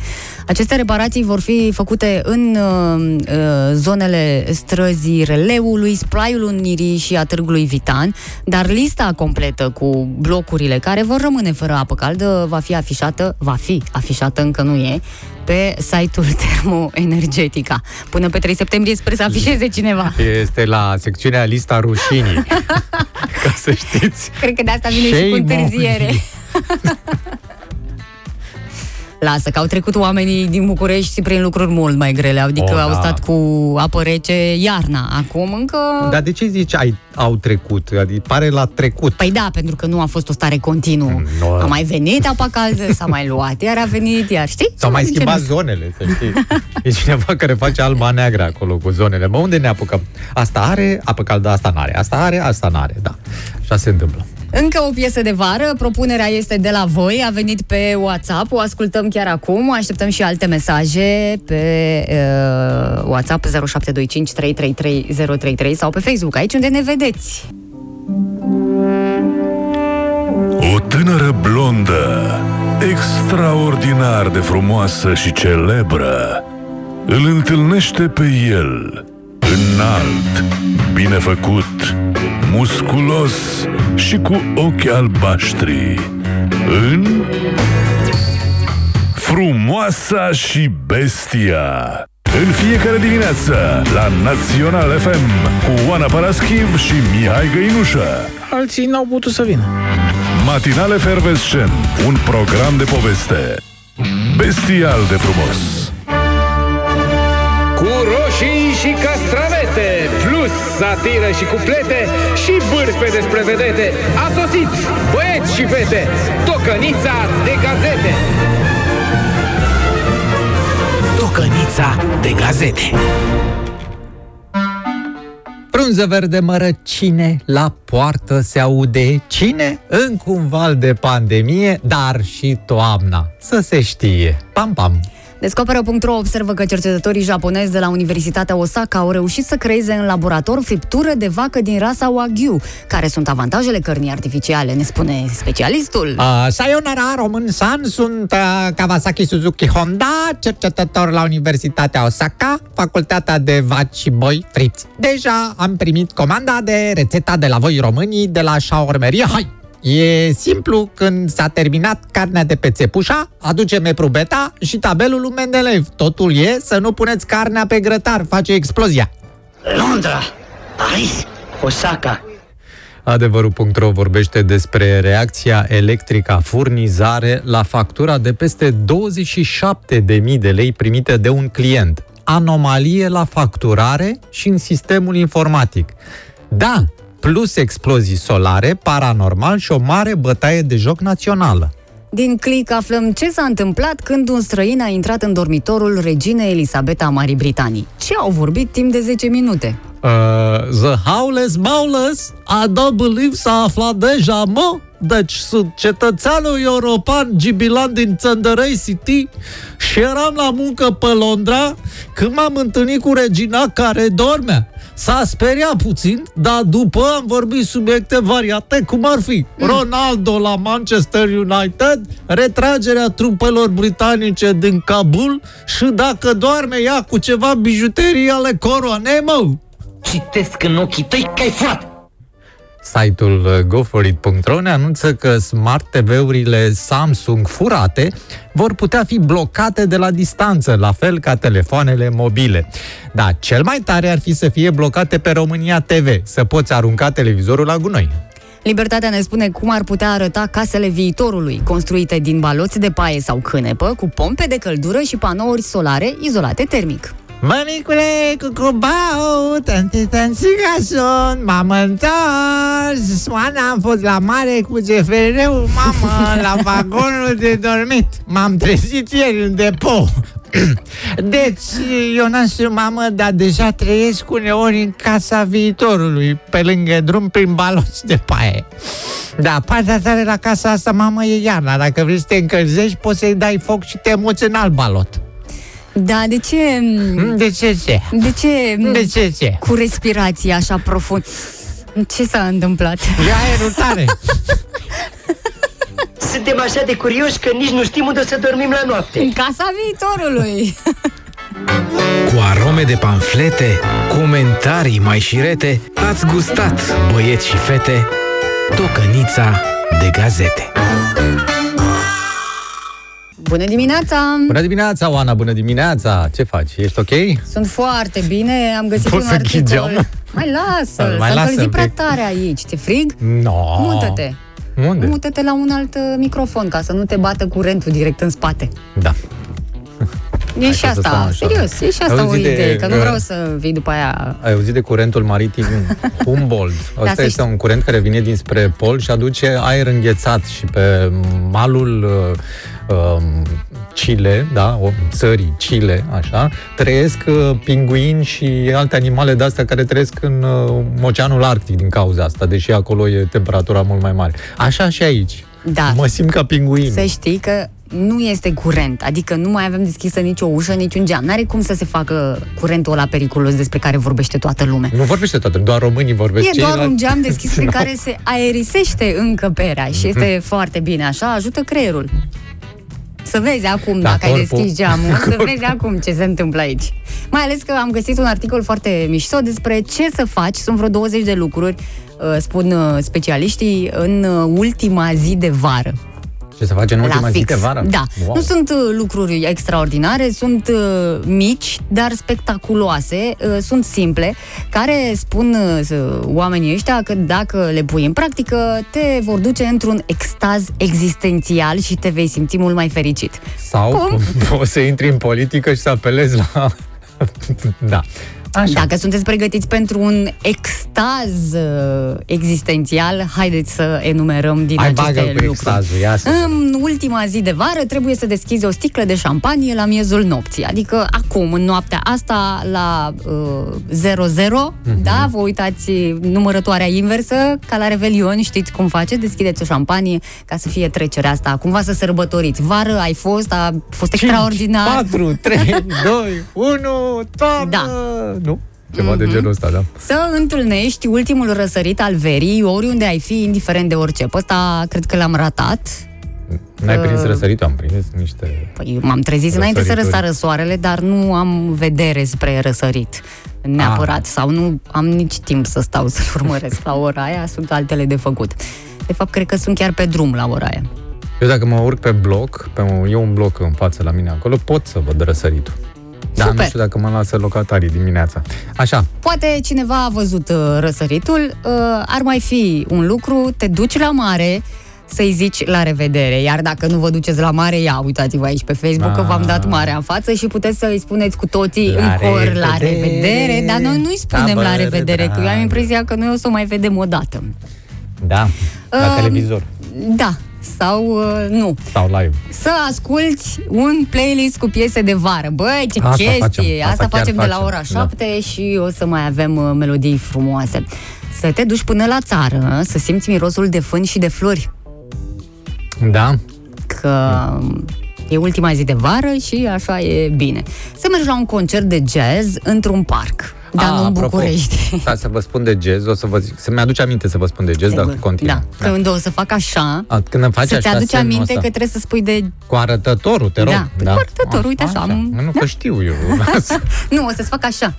Aceste reparații vor fi făcute în uh, uh, zonele străzii Releului, Splaiul Unirii și a Târgului Vitan, dar lista completă cu blocurile care vor rămâne fără apă caldă va fi afișată, va fi afișată, încă nu e, pe site-ul Termoenergetica. Până pe 3 septembrie sper să afișeze cineva. Este la secțiunea lista rușinii, ca să știți. Cred că de asta vine și Shame cu on întârziere. Lasă, că au trecut oamenii din București prin lucruri mult mai grele, adică Oh, au da. stat cu apă rece iarna. Acum încă... Dar de ce zici ai, au trecut? Adică pare la trecut. Păi da, pentru că nu a fost o stare continuă. Nu. A mai venit apa caldă, s-a mai luat, iar a venit, iar știi? S-au mai Ceva din schimbat genul zonele, să știi. E cineva care face alba neagră acolo cu zonele. Mă, unde ne apucăm? Asta are, apă caldă, asta n-are. Asta are, asta n-are. Da. Așa se întâmplă. Încă o piesă de vară, propunerea este de la voi, a venit pe WhatsApp, o ascultăm chiar acum, așteptăm și alte mesaje pe uh, WhatsApp 0725 333 033 sau pe Facebook, aici unde ne vedeți. O tânără blondă, extraordinar de frumoasă și celebră, îl întâlnește pe el, înalt, bine făcut, musculos și cu ochi albaștri, în Frumoasa și Bestia. În fiecare dimineață, la Național FM, cu Oana Paraschiv și Mihai Găinușă. Alții n-au putut să vină. Matinal Efervescent, un program de poveste. Bestial de frumos. Cu roșii și castravete, plus satiră și cuplete și bârfe despre vedete. A sosit, băieți și fete, tocănița de gazete. Tocănița de gazete. Frunză verde mărăcine, la poartă se aude cine? Încă un val de pandemie, dar și toamna. Să se știe. Pam, pam. Descoperă.ro observă că cercetătorii japonezi de la Universitatea Osaka au reușit să creeze în laborator friptură de vacă din rasa Wagyu. Care sunt avantajele cărnii artificiale, ne spune specialistul. Uh, sayonara, român san, sunt uh, Kawasaki Suzuki Honda, cercetător la Universitatea Osaka, facultatea de vaci și boi friți. Deja am primit comanda de rețeta de la voi românii de la șaormerie. Hai! E simplu, când s-a terminat carnea de pe țepușa, aducem eprubeta și tabelul lui Mendeleev. Totul e să nu puneți carnea pe grătar, face explozia. Londra, Paris, Osaka. Adevărul.ro vorbește despre reacția electrică a furnizare la factura de peste 27.000 de lei primite de un client. Anomalie la facturare și în sistemul informatic. Da, plus explozii solare, paranormal și o mare bătaie de joc națională. Din click aflăm ce s-a întâmplat când un străin a intrat în dormitorul reginei Elisabeta a Marii Britanii. Ce au vorbit timp de 10 minute? Uh, the Howless Bowless, I don't believe s-a aflat deja, mă! deci sunt cetățeanul european Gibilan din Țăndărăi City și eram la muncă pe Londra când m-am întâlnit cu Regina care dormea. S-a speriat puțin, dar după am vorbit subiecte variate, cum ar fi Ronaldo la Manchester United, retragerea trupelor britanice din Kabul și dacă doarme ea cu ceva bijuterii ale coroanei, mă. Citesc în ochii tăi că ai furat! Site-ul uh, goforit.ro ne anunță că Smart TV-urile Samsung furate vor putea fi blocate de la distanță, la fel ca telefoanele mobile. Da, cel mai tare ar fi să fie blocate pe România TV, să poți arunca televizorul la gunoi. Libertatea ne spune cum ar putea arăta casele viitorului, construite din baloți de paie sau cânepă, cu pompe de căldură și panouri solare izolate termic. Mămicule, cucubau, tanti, tanti, gason, m-am întors, Oana, am fost la mare cu GFR-ul, mamă, la vagonul de dormit. M-am trezit ieri în depo. Deci, eu n-am știu, mamă, dar deja trăiesc uneori în casa viitorului, pe lângă drum, prin baloți de paie. Da, partea tare la casa asta, mamă, e iarna. Dacă vrei să te încălzești, poți să-i dai foc și te muți în alt balot. Da, de ce... De ce ce? De ce... De ce ce? Cu respirație așa profund. Ce s-a întâmplat? E aerul tare. Suntem așa de curioși că nici nu știm unde o să dormim la noapte. În casa viitorului. Cu arome de panflete, comentarii mai șirete, ați gustat, băieți și fete, tocănița de gazete. Bună dimineața! Bună dimineața, Oana, bună dimineața! Ce faci? Ești ok? Sunt foarte bine, am găsit Poți un să închizi articol. geamul? Mai lasă, Mai s-a lasă încălzit un prea pic. tare aici. Te frig? No. Mută-te. Unde? Mută-te la un alt uh, microfon ca să nu te bată curentul direct în spate. Da. E Hai și că să stăm asta, așa. serios, e și Ai asta o auzit de- idee, că nu uh, vreau să vii după aia Ai auzit de curentul maritim Humboldt? Da, Asta să este știi. un curent care vine dinspre pol și aduce aer înghețat și pe malul uh, um, Chile, da, o, țării Chile, așa, trăiesc uh, pinguini și alte animale de astea care trăiesc în uh, Oceanul Arctic din cauza asta, deși acolo e temperatura mult mai mare. Așa și aici. Da. Mă simt ca pinguin. Să știi că nu este curent, adică nu mai avem deschisă nicio ușă, niciun geam. N-are cum să se facă curentul ăla periculos despre care vorbește toată lumea. Nu vorbește toată, doar românii vorbesc. E doar ceilalți- un geam deschis prin care se aerisește încăperea și Mhm. este foarte bine așa, ajută creierul. Să vezi acum, Da, dacă ai corpul- deschis geamul, să vezi acum ce se întâmplă aici. Mai ales că am găsit un articol foarte mișto despre ce să faci, sunt vreo 20 de lucruri, uh, spun uh, specialiștii, în uh, ultima zi de vară. Ce se face în ultima la zi fix. de vară? Da. Wow. Nu sunt uh, lucruri extraordinare, sunt uh, mici, dar spectaculoase, uh, sunt simple, care spun uh, oamenii ăștia că dacă le pui în practică, te vor duce într-un extaz existențial și te vei simți mult mai fericit. Sau Cum? o să intri în politică și să apelezi la... da. Așa. Dacă sunteți pregătiți pentru un extaz uh, existențial, haideți să enumerăm din Hai aceste bagă cu lucruri. extazul, ia să În ultima zi de vară trebuie să deschizi o sticlă de șampanie la miezul nopții. Adică acum, în noaptea asta, la uh, 00, Mhm. da, vă uitați numărătoarea inversă, ca la Revelion, știți cum faceți, deschideți o șampanie ca să fie trecerea asta, cumva să sărbătoriți. Vară ai fost, a fost extraordinar. 4, 3, 2, 1, toamnă! Da. Nu? Ceva de genul ăsta, da. Să întâlnești ultimul răsărit al verii, oriunde ai fi, indiferent de orice. Pe ăsta cred că l-am ratat. N-ai prins Uh, răsăritul, am prins niște... Păi m-am trezit înainte să Răsărituri. răsară soarele, dar nu am vedere spre răsărit neapărat. Ah. Sau nu am nici timp să stau să-l urmăresc la ora aia, sunt altele de făcut. De fapt, cred că sunt chiar pe drum la ora aia. Eu dacă mă urc pe bloc, pe un, e un bloc în față la mine acolo, pot să văd răsăritul. Dar Super. nu știu dacă mă lasă locatarii dimineața. Așa, Poate cineva a văzut uh, răsăritul, uh, ar mai fi un lucru, te duci la mare, să-i zici la revedere. Iar dacă nu vă duceți la mare, ia uitați-vă aici pe Facebook că Ah. v-am dat marea în față și puteți să-i spuneți cu toții La în cor la revedere, revedere, dar noi nu-i spunem la tabără revedere, că eu am dragă. impresia că noi o să o mai vedem o dată. da, la Um, televizor Da, sau uh, nu. sau live. Să asculti un playlist cu piese de vară. Băi, ce Asta chestie! facem, Asta, asta chiar facem de la facem, ora da. 7 și o să mai avem uh, melodii frumoase. Să te duci până la țară, să simți mirosul de fân și de flori. Da? că e ultima zi de vară și așa e bine. Să mergi la un concert de jazz într-un parc, dar Ah, nu în apropo, București. Da, să vă spun de jazz, o să vă zic, să-mi aduce aminte să vă spun de jazz, dar Sigur. continuă. Da. Când o să fac așa, A, Când îmi faci să-ți așa aduci semnul aminte ăsta. că trebuie să spui de... Cu arătătorul, te rog. Da, cu arătătorul, uite așa, Nu, da. că știu eu. Nu, o să-ți fac așa.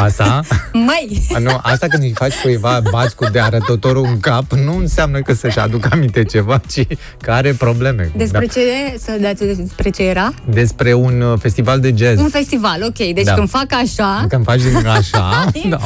Asta? Măi! A, Nu, asta când îi faci cuiva bați cu de arătătorul în cap, nu înseamnă că să-și aducă aminte ceva, ci că are probleme. Despre Da. ce, să dați despre ce era? Despre un uh, festival de jazz. Un festival, ok. Deci Da. când fac așa, Când faci din așa, da,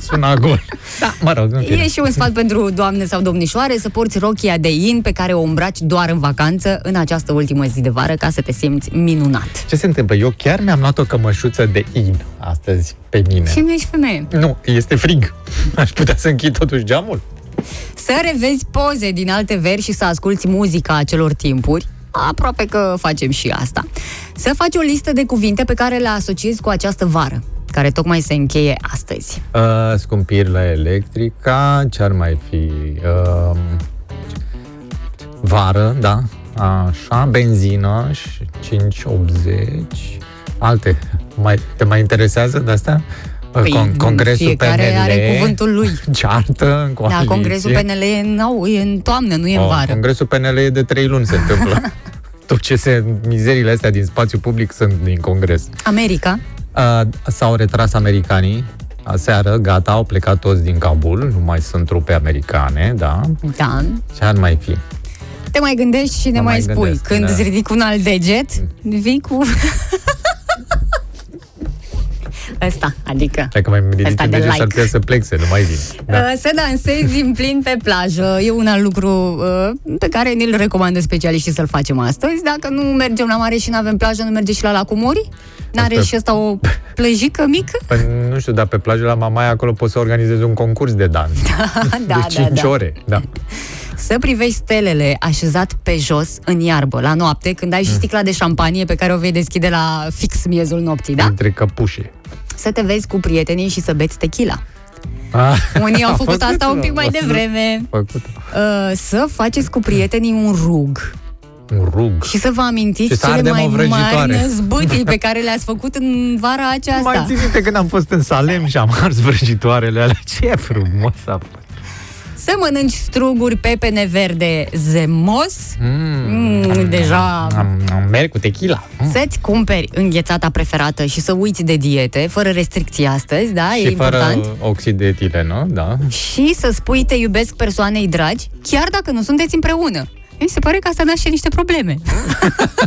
sună gol. Da, mă rog, în fine. E și un sfat pentru doamne sau domnișoare să porți rochia de in pe care o îmbraci doar în vacanță în această ultimă zi de vară ca să te simți minunat. Ce se întâmplă? Eu chiar mi-am luat o cămășuță de in astăzi pe mine. Și nu ești femeie. Nu, este frig. Aș putea să închid totuși geamul? Să revezi poze din alte veri și să asculti muzica acelor timpuri. Aproape că facem și asta. Să faci o listă de cuvinte pe care le asociezi cu această vară, care tocmai se încheie astăzi. Uh, scumpiri la electrica, ce ar mai fi? Uh, vară, da, așa, benzină și 5,80, alte. Mai, te mai interesează de astea? Uh, Con- congresul Păi, fiecare PNL, are cuvântul lui. Ceartă în Da, coaliție. congresul PNL e în, au, e în toamnă, nu e în Oh, vară. Congresul PNL e de trei luni se întâmplă. Tot ce se, mizerile astea din spațiu public sunt din congres. America, Uh, s-au retras americanii aseară, gata, au plecat toți din Kabul, nu mai sunt trupe americane, da. da, Ce ar mai fi? te mai gândești și ne Mă mai, mai spui. gândesc, Când da. îți ridic un alt deget, vii cu... Ăsta, adică... Dacă mai ridic Ăsta un de dege, like. s-ar putea să plec, să nu mai vin. Da. Uh, Să dansezi din plin pe plajă e un alt lucru uh, pe care ne-l recomandă specialiștii să-l facem astăzi. Dacă nu mergem la mare și nu avem plajă, nu merge și la lacul Mori? N-are Asta- și ăsta o plăjică mică? Păi, nu știu, dar pe plajă la Mamaia acolo poți să organizezi un concurs de dans. da, de 5 ore. Da. Să privești stelele așezat pe jos în iarbă, la noapte, când Mm. ai și sticla de șampanie pe care o vei deschide la fix miezul nopții, da? Între căpușe. Să te vezi cu prietenii și să beți tequila. Ah, Unii au a făcut asta un pic mai a fost devreme. Făcut. Uh, să faceți cu prietenii un rug. Un rug. Și să vă Și amintiți să cele ardem mai o mari vrăjitoare. năzbâtii pe care le-ați făcut în vara Mai aceasta. țin minte când am fost în Salem și am ars vrăjitoarele alea. Ce frumos a fost. Să mănânci struguri pepene verde zemos. Mm, deja... Am, am merg cu tequila. Mm. Să-ți cumperi înghețata preferată și să uiți de diete, fără restricții astăzi, da? e și fără important. oxid de etilenă, da. Și să spui te iubesc persoanei dragi, chiar dacă nu sunteți împreună. Mi se pare că asta naște niște probleme.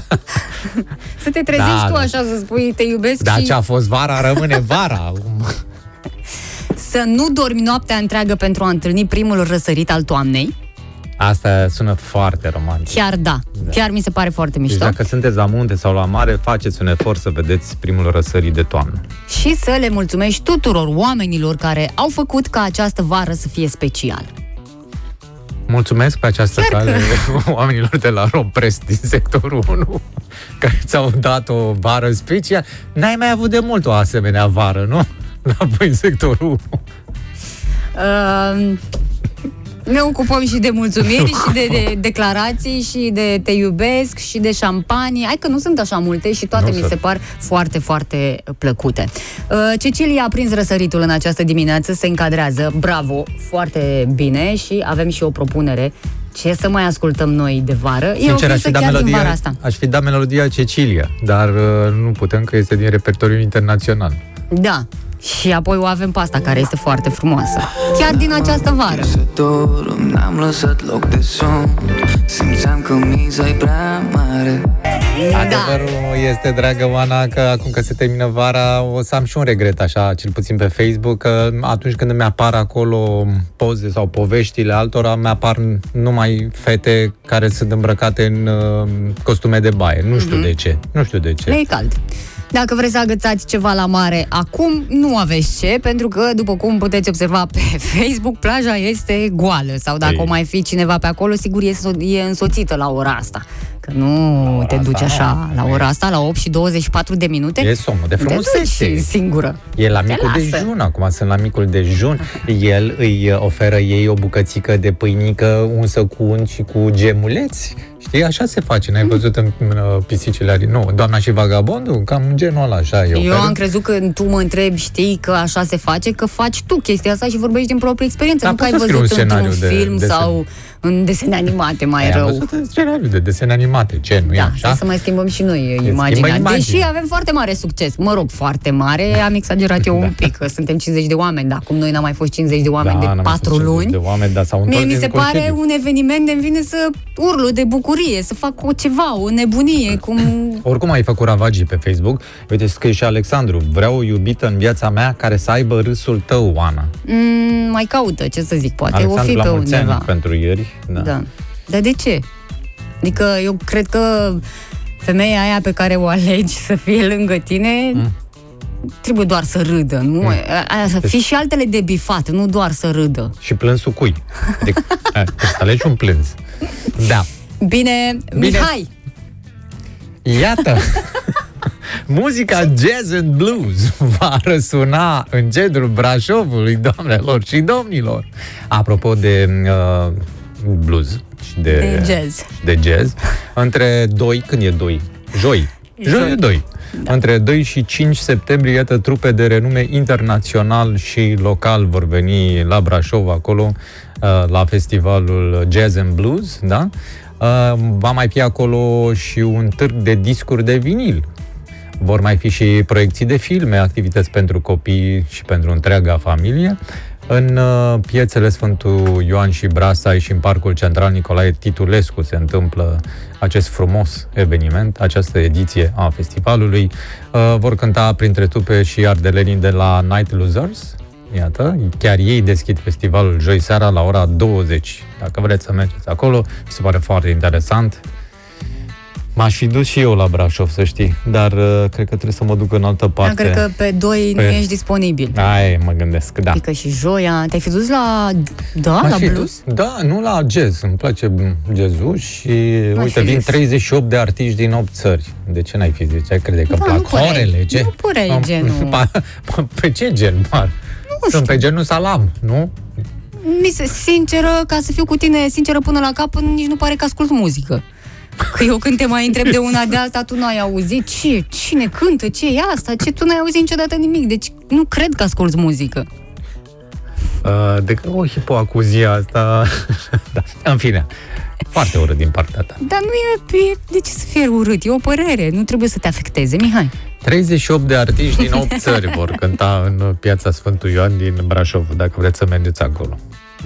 să te trezești Da, tu da. așa, să spui te iubesc Dar și ce a fost vara, rămâne vara. să nu dormi noaptea întreagă pentru a întâlni primul răsărit al toamnei. Asta sună foarte romantic. Chiar da, chiar mi se pare foarte Deci mișto. dacă sunteți la munte sau la mare, faceți un efort să vedeți primul răsărit de toamnă. Și să le mulțumești tuturor oamenilor care au făcut ca această vară să fie specială. Mulțumesc pe această Chiar cale oamenilor de la Romprest din sectorul 1 care ți-au dat o vară special. N-ai mai avut de mult o asemenea vară, nu? La voi în sectorul 1. Uh, ne ocupăm și de mulțumiri și de, de declarații și de te iubesc și de șampanie. Hai că nu sunt așa multe și toate Nu mi sunt. se par foarte, foarte plăcute. Uh, Cecilia a prins răsăritul în această dimineață, se încadrează. Bravo, foarte bine și avem și o propunere. Ce să mai ascultăm noi de vară? e ok Sincer, aș să fi, dat chiar din melodia, vara asta. aș fi dat melodia Cecilia, dar uh, nu putem că este din repertoriul internațional. Da. Și apoi o avem pe asta care este foarte frumoasă. Chiar din această vară. Să dorm, n-am lăsat loc de somn Simțeam că miza e prea mare Da. Adevărul este, dragă Oana, că acum că se termină vara o să am și un regret așa, cel puțin pe Facebook, că atunci când îmi apar acolo poze sau poveștile altora, mi apar numai fete care sunt îmbrăcate în uh, costume de baie. Nu știu de ce. Nu știu de ce. Le e cald. Dacă vreți să agățați ceva la mare acum, nu aveți ce, pentru că, după cum puteți observa pe Facebook, plaja este goală. Sau dacă Ei. o mai fi cineva pe acolo, sigur e, so- e însoțită la ora asta. Că nu te duci asta așa nu. la ora asta, la 8 și 24 de minute. E somnul de te frumusețe. duci singură. E la Te micul lasă. dejun, acum sunt la micul dejun. El îi oferă ei o bucățică de pâinică unsă cu unt și cu gemuleți. Știi, așa se face. N-ai văzut în, în uh, pisicile ari? Nu, doamna și vagabondul? Cam genul ăla, așa e. Eu oferă. am crezut că tu mă întrebi, știi că așa se face, că faci tu chestia asta și vorbești din proprie experiență, Da, nu că ai pot să scriu văzut un într-un scenariu de film desen. Sau în desene animate mai Păi, am rău. văzut în scenariu de desene animate, ce, nu e Da, așa? trebuie să mai schimbăm și noi schimbă imaginea. imaginea. Deși avem foarte mare succes. Mă rog, foarte mare. Am exagerat eu un pic, că suntem 50 de oameni. Dar cum noi n-am mai fost 50 de oameni Da, n-am de mai 4 fost 50 luni, De oameni, dar s-au întors Mie mi din se pare concediu. un eveniment de vine să urlu de bucurie, să fac o ceva, o nebunie, cum... Oricum ai făcut ravagii pe Facebook. Uite, scrie și Alexandru. Vreau o iubită în viața mea care să aibă râsul tău, Oana. Mm, mai caută, ce să zic, poate Alexandru, o fi la pe mulți undeva. ani pentru ieri. Da. Da. Dar de ce? Adică eu cred că femeia aia pe care o alegi să fie lângă tine mm. trebuie doar să râdă, nu? Mm. Aia să fie și altele de bifat, nu doar să râdă. Și plânsul cui? Adică, eh, trebuie să alegi un plâns. Da. Bine, Bine. Mihai, Iată! Muzica jazz and blues va răsuna în centrul Brașovului, doamnelor și domnilor. Apropo de uh, blues și de, De jazz. și de jazz, între 2, când e 2? Joi. Joi Joi. e 2. Da. Între 2 și 5 septembrie, iată, trupe de renume internațional și local vor veni la Brașov, acolo, uh, la festivalul Jazz and Blues, da? Uh, Va mai fi acolo și un târg de discuri de vinil. Vor mai fi și proiecții de filme, activități pentru copii și pentru întreaga familie. În uh, piețele Sfântul Ioan și Brasai și în Parcul Central Nicolae Titulescu se întâmplă acest frumos eveniment, această ediție a festivalului. Uh, Vor cânta printre tupe și ardelenii de la Night Losers, Iată, chiar ei deschid festivalul joi seara la ora 20. Dacă vreți să mergeți acolo, mi se pare foarte interesant. M-aș fi dus și eu la Brașov, să știi, dar uh, cred că trebuie să mă duc în altă da, parte. cred că pe 2 nu Pe- ești disponibil. Ai, mă gândesc, da. Adică și joia, te-ai fi dus la... Da, M-aș la fi blues? dus- Da, nu la jazz, îmi place jazzul și uite, fi vin zis. 38 de artiști din 8 țări. De ce n-ai fi zis? Ai crede că îmi Da, nu plac păreai. horele? Ce? Nu păreai Am- genul. Pa- pa- Pe ce gen, Mar? Sunt pe genul salam, nu? Mi se, sinceră, ca să fiu cu tine sinceră până la cap, nici nu pare că ascult muzică. Că eu când te mai întreb de una de alta, tu n-ai auzit ce, cine cântă, ce e asta, ce tu n-ai auzit niciodată nimic. Deci nu cred că asculți muzică. Uh, de că o hipoacuzia asta... da. În fine, foarte urât din partea ta. Dar nu e, e, de ce să fie urât? E o părere, nu trebuie să te afecteze, Mihai. 38 de artiști din 8 țări vor cânta în piața Sfântul Ioan din Brașov, dacă vreți să mergeți acolo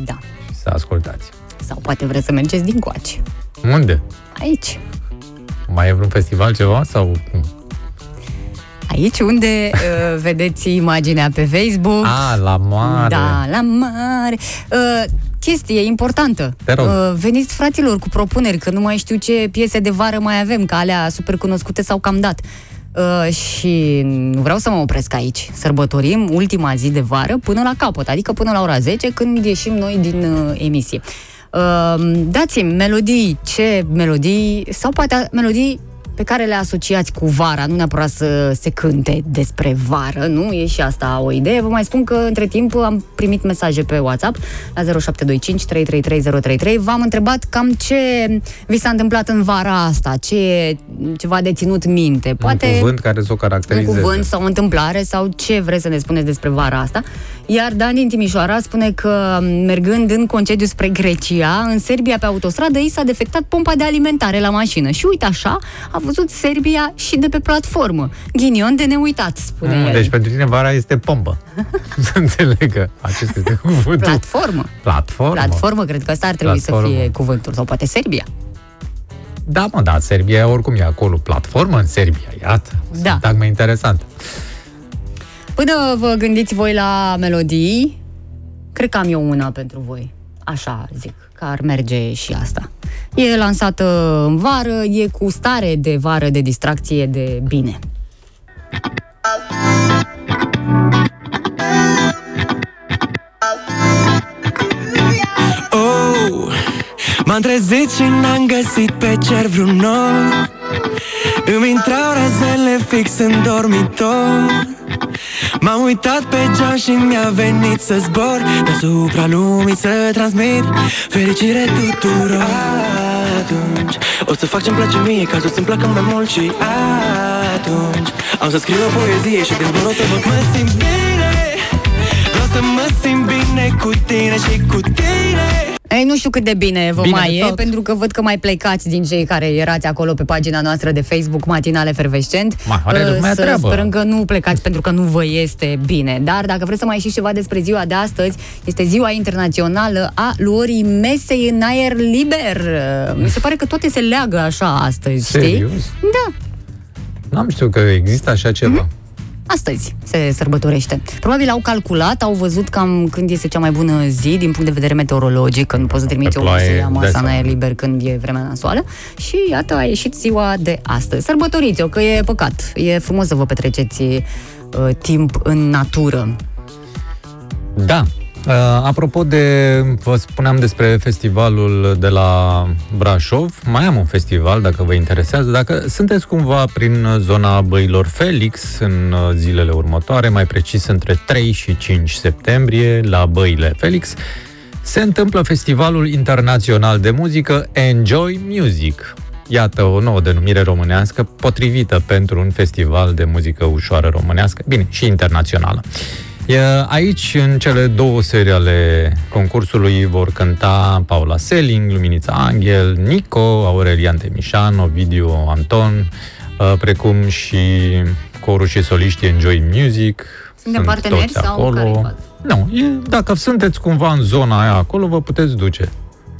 Da. și să ascultați. Sau poate vreți să mergeți din coace. Unde? Aici. Mai e vreun festival ceva sau cum? Aici unde uh, vedeți imaginea pe Facebook. A, la mare. Da, la mare. Uh, chestie importantă. Te rog. Uh, veniți, fraților, cu propuneri, că nu mai știu ce piese de vară mai avem, că alea super cunoscute s-au cam dat. Uh, și nu vreau să mă opresc aici. Sărbătorim ultima zi de vară până la capăt, adică până la ora 10, când ieșim noi din uh, emisie. Uh, dați-mi melodii, ce melodii, sau poate melodii pe care le asociați cu vara, nu neapărat să se cânte despre vară, nu? E și asta o idee. Vă mai spun că între timp am primit mesaje pe WhatsApp la 0725 333033. V-am întrebat cam ce vi s-a întâmplat în vara asta, ce ceva de ținut minte. Poate Un cuvânt care să o un caracterizeze. cuvânt sau o întâmplare sau ce vreți să ne spuneți despre vara asta. Iar Dan din Timișoara spune că mergând în concediu spre Grecia, în Serbia pe autostradă, i s-a defectat pompa de alimentare la mașină. Și uite așa, a văzut Serbia și de pe platformă. Ghinion de neuitat, spune Mm, el. Deci pentru tine vara este pompă. să înțeleg că acesta este cuvântul. Platformă. Platformă. Platformă, cred că asta ar trebui Platformă. să fie cuvântul. Sau poate Serbia. Da, mă, da, Serbia oricum e acolo. Platformă în Serbia, iată. Da. Sintagmă interesant. Până vă gândiți voi la melodii, cred că am eu una pentru voi. Așa zic, că ar merge și asta. E lansată în vară, e cu stare de vară, de distracție, de bine. Oh, m-am trezit și n-am găsit pe cer vreun nor Îmi intrau razele fix în dormitor. M-am uitat pe geam și mi-a venit să zbor. Deasupra lumii să transmit fericire tuturor. Atunci o să fac ce-mi place mie ca să-ți placă mai mult și atunci Am să scriu o poezie și din zbor o să văd mă simt bine. Vreau să mă simt bine cu tine și cu tine Ei, nu știu cât de bine vă Bine mai de e, tot. pentru că văd că mai plecați din cei care erați acolo pe pagina noastră de Facebook, Matinale Fervescent. Mai are Uh, lumea să treabă. sperăm că nu plecați pentru că nu vă este bine. Dar dacă vreți să mai știți ceva despre ziua de astăzi, este ziua internațională a luării mesei în aer liber. Uh, Mi se pare că toate se leagă așa astăzi, știi? Serios? Da, N-am știut că există așa ceva. Astăzi se sărbătorește. Probabil au calculat, au văzut cam când este cea mai bună zi din punct de vedere meteorologic, că nu poți să trimiți Pe omul să ploaie, ia masa dai în seama. aer liber când e vremea nasoală și iată a ieșit ziua de astăzi. Sărbătoriți-o, că e păcat. E frumos să vă petreceți uh, timp în natură. Da. Uh, apropo de, vă spuneam despre festivalul de la Brașov, mai am un festival, dacă vă interesează. Dacă sunteți cumva prin zona Băilor Felix în uh, zilele următoare, mai precis între 3 și 5 septembrie, la Băile Felix, se întâmplă Festivalul Internațional de Muzică Enjoy Music. Iată o nouă denumire românească potrivită pentru un festival de muzică ușoară românească, bine, și internațională. E, Aici, în cele două serii ale concursului, vor cânta Paula Selling, Luminița Angel, Nico, Aurelian Temișan, Ovidiu Anton, uh, precum și corul și soliștii Enjoy Music. Suntem parteneri toți sau care-i faza? Nu, e, dacă sunteți cumva în zona aia acolo, vă puteți duce.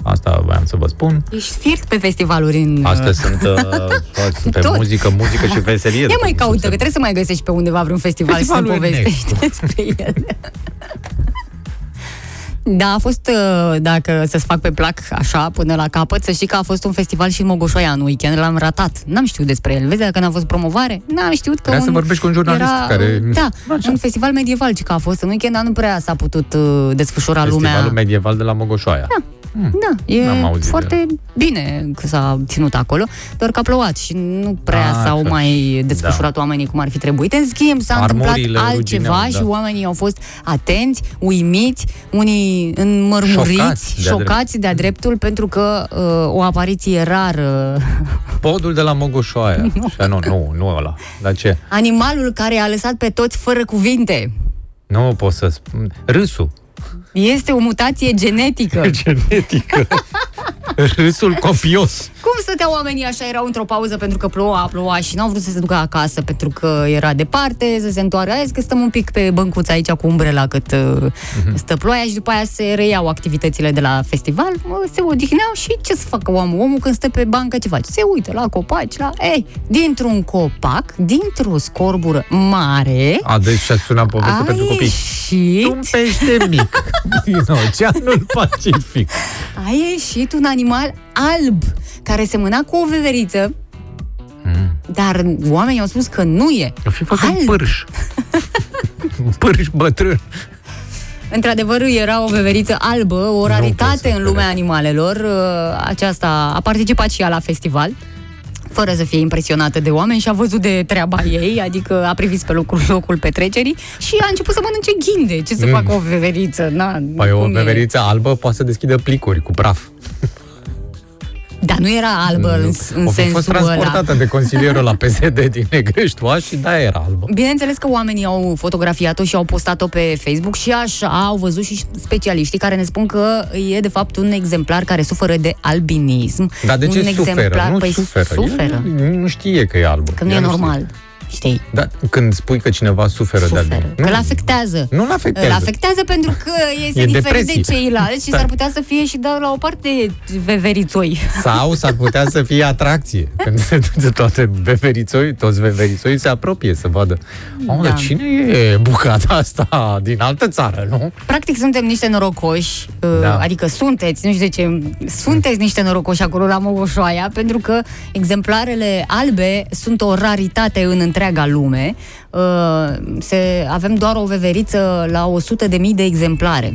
Asta voiam să vă spun. Ești fiert pe festivaluri în... Astea sunt uh, toți pe Tot. muzică, muzică și veselie. Ia după mai cum caută, se- că trebuie să mai găsești pe undeva vreun festival și să Festivalul povestești despre el. Da, a fost, uh, dacă să-ți fac pe plac așa până la capăt, să știi că a fost un festival și în Mogoșoia în weekend, l-am ratat. N-am știut despre el. Vezi dacă n-a fost promovare? N-am știut că Trebuia un, să vorbești cu un jurnalist era, care- Da, Așa. un festival medieval ce că a fost în weekend, dar nu prea s-a putut uh, desfășura lumea. Festivalul medieval de la Mogoșoaia. Da. Da, e N-am auzit de foarte bine că s-a ținut acolo, doar că a plouat și nu prea Ah, s-au că- mai desfășurat oamenii cum ar fi trebuit. În schimb, s-a întâmplat Armorile altceva rugineau, și da. oamenii au fost atenți, uimiți, unii înmărmuriți, Șocați de-a șocați de-a dreptul, pentru că uh, o apariție rară, Podul de la Mogoșoaia. Așa, nu, nu, nu ăla. Dar ce? animalul care a lăsat pe toți fără cuvinte. Nu pot să spun. Râsul. Este o mutație genetică. Genetică. Râsul copios. Cum stăteau oamenii așa, erau într-o pauză pentru că ploua, ploua și n-au vrut să se ducă acasă pentru că era departe, să se întoarcă. Hai că stăm un pic pe băncuța aici cu umbrela cât uh, stă ploaia și după aia se reiau activitățile de la festival, mă, se odihneau și ce să facă omul? Omul când stă pe bancă ce face? Se uită la copaci, la... Ei, dintr-un copac, dintr-o scorbură mare, A, deci și-a sunat poveste a pentru copii. ieșit, Un pește mic din Oceanul Pacific. a ieșit un animal alb care semăna cu o veveriță, dar oamenii au spus că nu e. O fi făcut un Alb. pârș. Un pârș bătrân. Într-adevăr, era o veveriță albă, o pot raritate să în lumea cred. animalelor. Uh, Aceasta a participat și ea la festival fără să fie impresionată de oameni și a văzut de treaba ei, adică a privit pe locul, locul petrecerii și a început să mănânce ghinde. Ce să Mm. facă o veveriță? Na, Păi o cum e? veveriță albă poate să deschidă plicuri cu praf. Dar nu era albă în, în o fi fost sensul ăla. transportată de consilierul la PSD din Negrești și da, era albă. Bineînțeles că oamenii au fotografiat-o și au postat-o pe Facebook și așa au văzut și specialiștii care ne spun că e de fapt un exemplar care suferă de albinism. Dar de ce un suferă? Exemplar, Nu păi suferă. suferă. El nu știe că e albă. Că nu Ea e știe. Normal. Știi? Da, când spui că cineva suferă, de Suferă. albine. Că îl afectează. Nu îl afectează. Îl afectează pentru că este E diferit depresie. de ceilalți și Da. s-ar putea să fie și dat la o parte veverițoi. Sau s-ar putea să fie atracție. Când se duce toate veverițoi, toți veverițoi se apropie să vadă. Mamă, Da. dar cine e bucata asta din altă țară, nu? Practic suntem niște norocoși, uh, Da. adică sunteți, nu știu de ce, sunteți niște norocoși acolo la Mogoșoaia, pentru că exemplarele albe sunt o raritate în întreaga întreaga lume. Uh, se, avem doar o veveriță la 100 de mii de exemplare.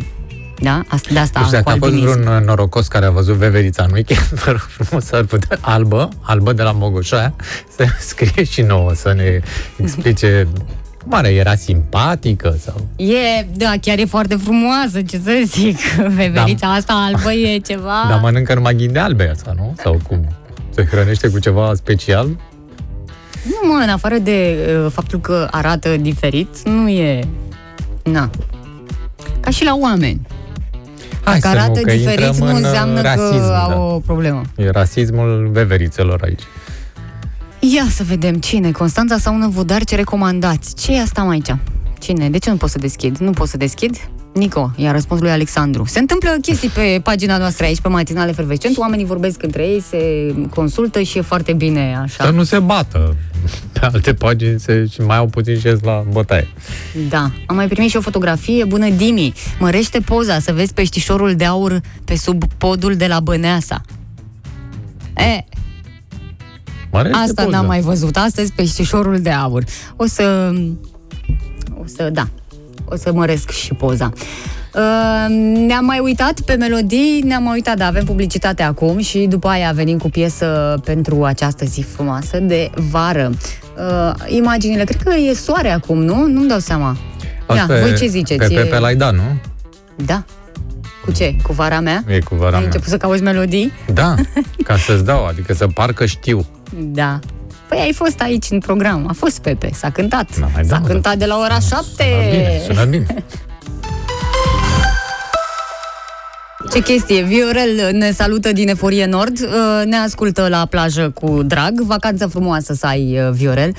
Da? Asta, de asta Deci dacă cu a fost albinism. vreun uh, norocos care a văzut veverița în weekend, vă rog frumos să putea, albă, albă de la Mogoșoaia, să scrie și nouă, să ne explice cum are, era simpatică sau... E, da, chiar e foarte frumoasă, ce să zic. Veverița asta albă e ceva... Dar mănâncă numai ghinde albe asta, nu? Sau cum? Se hrănește cu ceva special? Nu, mă, în afară de uh, faptul că arată diferit, nu e... Na. Ca și la oameni. Hai Dacă să arată nu, că diferit, intrăm nu în, uh, înseamnă rasism, că au da. o problemă. E rasismul veverițelor aici. Ia să vedem cine, Constanța sau Năvodar, ce recomandați? Ce e asta mai aici? Cine? De ce nu pot să deschid? Nu pot să deschid? Nico, i-a răspuns lui Alexandru. Se întâmplă chestii pe pagina noastră aici, pe Matinale Fervescent. Oamenii vorbesc între ei, se consultă și e foarte bine așa. Să nu se bată. Pe alte pagini se, și mai au puțin și ies la bătaie. Da. Am mai primit și o fotografie. Bună, Dimi! Mărește poza să vezi peștișorul de aur pe sub podul de la Băneasa. E, Mărește Asta poza. n-am mai văzut. Astăzi peștișorul de aur. O să... O să, da. O să măresc și poza. Uh, ne-am mai uitat pe melodii, ne-am mai uitat, da, avem publicitate acum și după aia venim cu piesă pentru această zi frumoasă de vară. Uh, imaginile, cred că e soare acum, nu? Nu-mi dau seama. Asta Ia, e voi ce ziceți? Pe E- Pepe Laida, nu? Da. Cu ce? Cu vara mea? E cu vara Ai mea. început să cauți melodii? Da, ca să-ți dau, adică să parcă știu. Da. Păi ai fost aici în program, a fost Pepe, s-a cântat. Da, mai s-a da, cântat de la ora 7. Sună bine, sună bine. Ce chestie, Viorel ne salută din Eforie Nord, uh, ne ascultă la plajă cu drag, vacanță frumoasă să ai, uh, Viorel.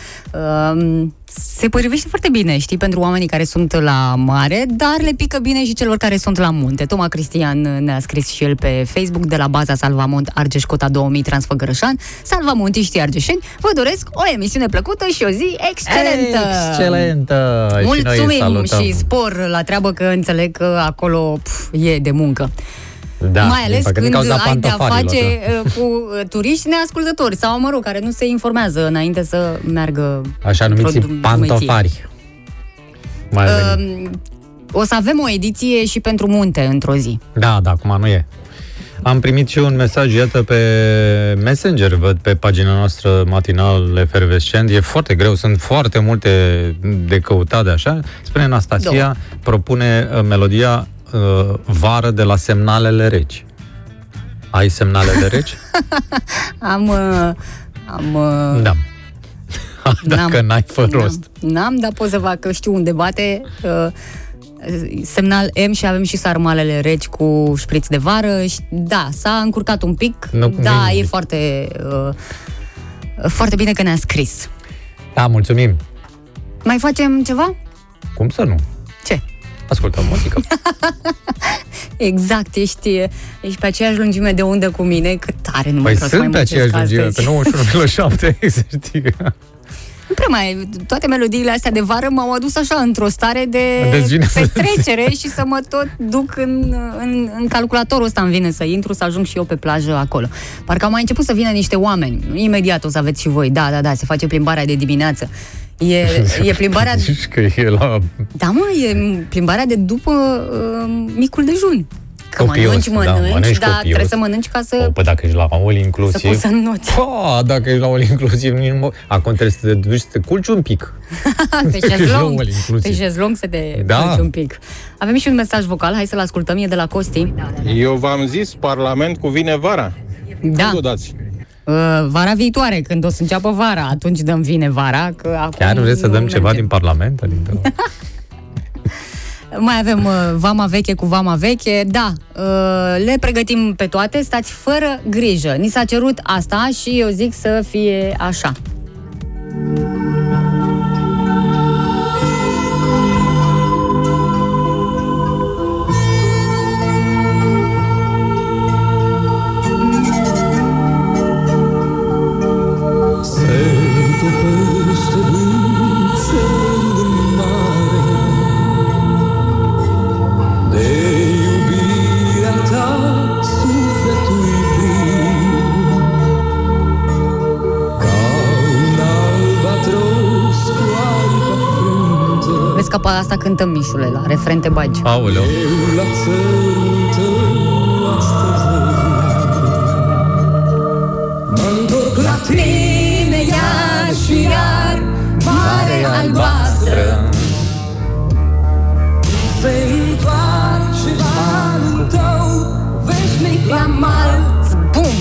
Uh, Se potrivește foarte bine, știi, pentru oamenii care sunt la mare, dar le pică bine și celor care sunt la munte. Toma Cristian ne-a scris și el pe Facebook de la baza Salvamont Argeș Cota 2000 Transfăgărășan. Salvamontiștii argeșeni, vă doresc o emisiune plăcută și o zi excelentă! Excelentă! Și noi Mulțumim salutăm. și spor la treabă că înțeleg că acolo pf, e de muncă. Da, Mai din ales păcate, din când cauza ai de-a pantofarilor, face da. uh, cu uh, turiști neascultători sau, mă rog, care nu se informează înainte să meargă Așa numiți într-o pantofari. Mai venim. Uh, o să avem o ediție și pentru munte într-o zi. Da, da, acum nu e. Am primit și un mesaj, iată, pe Messenger, văd pe pagina noastră matinal efervescent. E foarte greu, sunt foarte multe de căutat de așa. Spune Anastasia, Două. propune uh, melodia uh, Vară de la semnalele reci. Ai semnalele reci? Am... Uh, am uh, da. Dacă n-am. n-ai, fă rost. N-am, n-am, dar pot să fac, că știu unde bate. Uh, semnal M și avem și sarmalele reci cu șpriț de vară. Și, da, s-a încurcat un pic. Nu, da, nici- e foarte... Uh, foarte bine că ne-a scris. Da, mulțumim. Mai facem ceva? Cum să nu? Ce? Ascultăm muzică. Exact, ești, ești pe aceeași lungime de undă cu mine, cât tare nu mai Păi vreau să mai sunt pe muncesc aceeași lungime, astăzi. pe 91,7, să știi. Nu prea mai, toate melodiile astea de vară m-au adus așa într-o stare de Deci vine să- petrecere și să mă tot duc în, în, în calculatorul ăsta îmi vine să intru, să ajung și eu pe plajă acolo. Parcă au mai început să vină niște oameni. Imediat o să aveți și voi. Da, da, da, se face plimbarea de dimineață. E, e plimbarea... Zici că e la... Da, mă, e plimbarea de după uh, micul dejun. Că Copios, mănânci, da, mănânci, mănânci dar copios. trebuie să mănânci ca să, O, păi dacă ești la all inclusiv... să poți să noți. Pa, dacă ești la all inclusiv, nici nu... Acum trebuie să te duci să te culci un pic. pe Ești la șezlong, all inclusiv. pe șezlong să te Da. da. un pic. Avem și un mesaj vocal, hai să-l ascultăm, e de la Costi. Eu v-am zis, Parlament cu vine vara. Da, Când o dați? Uh, vara viitoare, când o să înceapă vara, atunci dăm vine vara. Că acum Chiar vreți să nu dăm ceva merge. din Parlament? Adică... Mai avem uh, vama veche cu vama veche, da, uh, le pregătim pe toate, stați fără grijă. Ni s-a cerut asta și eu zic să fie așa. Cântăm Mișule, la refren te bagi. Aoleu. La tine iar și iar, mare albastră Se întoarce valul tău, veșnic la mal Bum!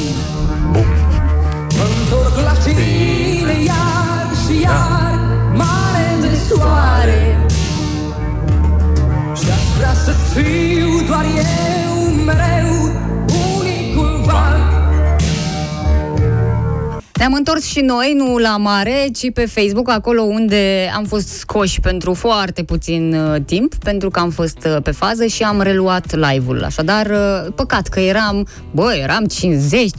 Mă întorc la tine iar și iar, mare de soare Și-aș vrea să fiu doar eu mereu, ne-am întors și noi, nu la mare, ci pe Facebook, acolo unde am fost scoși pentru foarte puțin uh, timp, pentru că am fost uh, pe fază și am reluat live-ul. Așadar, uh, păcat că eram, bă, eram 50,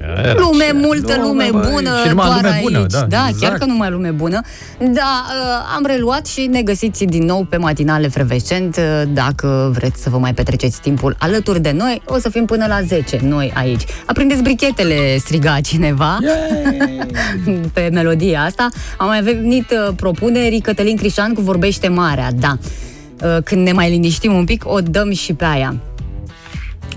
Era lume ce- multă, lume, băi, bună, și numai doar lume aici. bună, da, da exact. chiar că numai lume bună. Da, uh, am reluat și ne găsiți din nou pe matinale Frevescent. Uh, Dacă vreți să vă mai petreceți timpul alături de noi, o să fim până la 10 noi aici. Aprindeți brichetele, striga cineva pe melodia asta. Am mai venit uh, propuneri, Cătălin Crișan cu Vorbește Marea, da. Uh, Când ne mai liniștim un pic, o dăm și pe aia.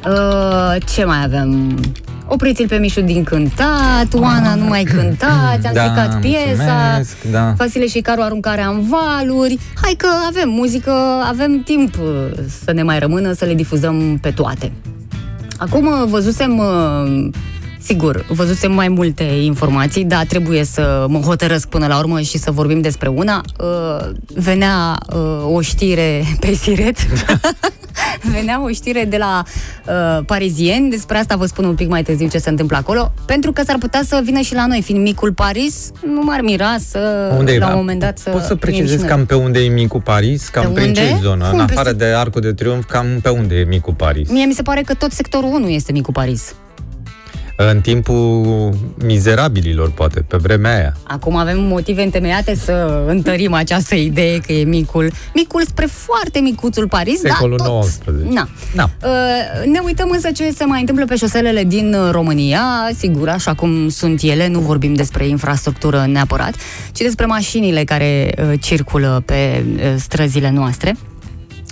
Uh, ce mai avem? Opriți-l pe Mișu din cântat, Oana nu mai cântați, am Da, stricat piesa, mulțumesc, da. Vasile și Caru aruncarea în valuri. Hai că avem muzică, avem timp uh, să ne mai rămână, să le difuzăm pe toate. Acum uh, văzusem, uh, sigur, văzusem mai multe informații, dar trebuie să mă hotărăsc până la urmă și să vorbim despre una. Uh, Venea uh, o știre pe Siret. Venea o știre de la uh, Parisien, despre asta vă spun un pic mai târziu ce se întâmplă acolo, pentru că s-ar putea să vină și la noi, fiind micul Paris, nu m-ar mira să, Unde e? la un moment dat să... Poți să venim și precizezi noi. cam pe unde e Micul Paris? Cam Pe prin unde? ce zonă? Cum, În peste- afară de Arcul de Triunf, cam pe unde e Micul Paris? Mie mi se pare că tot sectorul 1 este micul Paris. În timpul mizerabililor, poate, pe vremea aia. Acum avem motive întemeiate să întărim această idee că e micul. Micul spre foarte micuțul Paris, Secolul dar tot... 19. Na. Da. Uh, Ne uităm însă ce se mai întâmplă pe șoselele din uh, România, sigur, așa cum sunt ele, nu vorbim despre infrastructură neapărat, ci despre mașinile care uh, circulă pe uh, străzile noastre.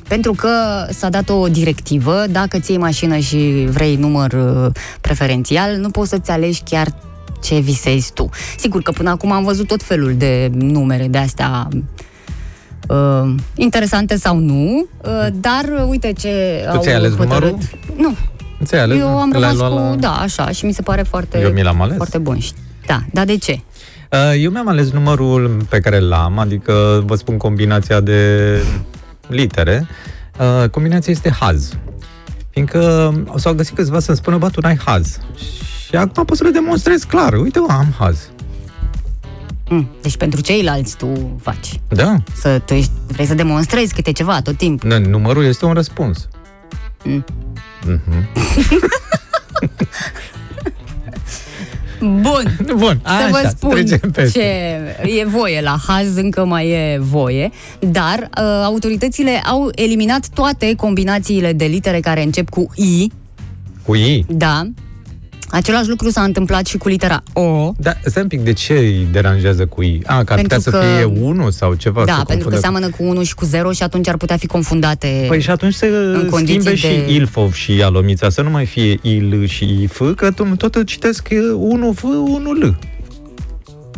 Pentru că s-a dat o directivă, dacă ți iei mașină și vrei număr uh, preferențial, nu poți să-ți alegi chiar ce visezi tu. Sigur că până acum am văzut tot felul de numere de astea uh, interesante sau nu, uh, dar uh, uite ce Tu au ți-ai ales hotărât. numărul? Nu. Ți-ai ales? Eu am L-ai rămas luat cu, la- da, așa, și mi se pare foarte, Eu mi l-am ales. foarte bun. Da, dar de ce? Uh, Eu mi-am ales numărul pe care l-am, adică vă spun combinația de litere. Uh, Combinația este haz. Fiindcă s-au găsit câțiva să-mi spună, bă, tu n-ai haz. Și acum pot să le demonstrez clar. Uite, mă, am haz. Mm, Deci pentru ceilalți tu faci. Da. Să tu ești, vrei să demonstrezi câte ceva tot timpul. Nu, numărul este un răspuns. Mm. Mhm. Bun. Bun, Să așa, vă să spun trecem peste. ce e voie la haz, încă mai e voie, dar uh, autoritățile au eliminat toate combinațiile de litere care încep cu I, Cu I. da. Același lucru s-a întâmplat și cu litera O. Da, stai un pic, de ce îi deranjează cu I? A, că ar Pentru putea să că- fie 1 sau ceva? Da, se pentru că confundă cu- seamănă cu 1 și cu 0 și atunci ar putea fi confundate. Păi și atunci se condiții schimbe și de- Ilfov și Ialomița, să nu mai fie Il și IF, că tu- tot îl citesc 1 F, 1 L.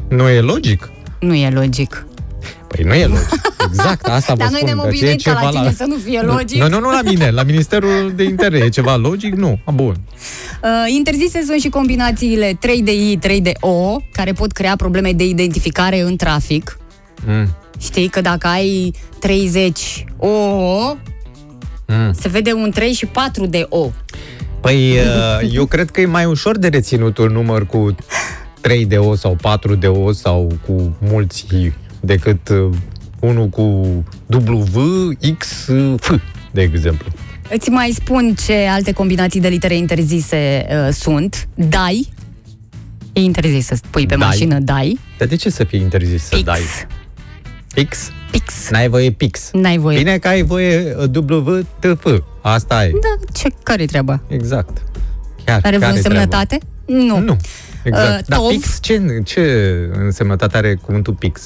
Nu e logic? Nu e logic. Păi nu e logic. Exact, asta vă Dar noi spun. ne-am Deci e obișnuit ca la ceva tine să nu fie logic. Nu, nu, nu la mine, la Ministerul de Interne. E ceva logic? Nu. A, Bun. Uh, interzise sunt și combinațiile 3 de I, 3 de O, care pot crea probleme de identificare în trafic. Mm. Știi că dacă ai 30 O, Mm. se vede un 3 și 4 de O. Păi, uh, eu cred că e mai ușor de reținut un număr cu 3 de O sau 4 de O sau cu mulți I decât uh, unul cu W, X, F, de exemplu. Îți mai spun ce alte combinații de litere interzise uh, sunt. Dai. E interzis să pui pe Dai. mașină dai. Dar de ce să fie interzis să Pix. dai? Pix? Pix. N-ai voie pix. N-ai voie. Bine că ai voie uh, W, T, F. Asta e. Da, ce, care-i treaba? Exact. Chiar, Are vreo care-i treaba? însemnătate? Nu. Nu. Exact. Uh, Dar tov. pix, ce, ce însemnătate are cuvântul pix?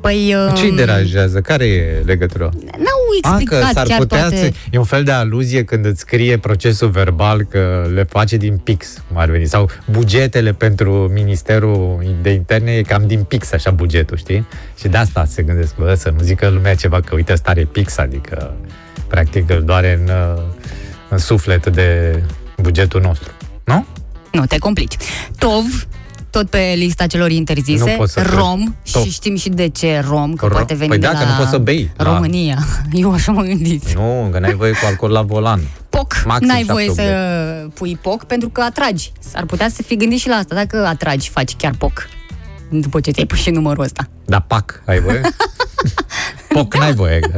Păi... um, Ce-i deranjează? Care e legătura? N-au A, explicat că s-ar chiar putea toate... să... E un fel de aluzie când îți scrie procesul verbal că le face din pix, cum ar veni. Sau bugetele pentru Ministerul de Interne e cam din pix, așa, bugetul, știi? Și de asta se gândesc, bă, să nu zică lumea ceva că, uite, ăsta are pix, adică, practic, îl doare în, uh, în suflet de bugetul nostru. Nu? Nu, te complici. Tov, tot pe lista celor interzise, Nu pot să cred. rom, Tov. și știm și de ce rom, că Ro- poate veni Păi de da, la că nu poți să bei la- România. Eu așa mă gândit. Nu, că n-ai voie cu alcool la volan. POC, Maxim n-ai șapte, voie opt să beri. pui POC pentru că atragi. S-ar putea să fi gândit și la asta, dacă atragi, faci chiar POC. După ce ți-ai pus și numărul ăsta. Da, pac, ai voie? Poc n-ai voie.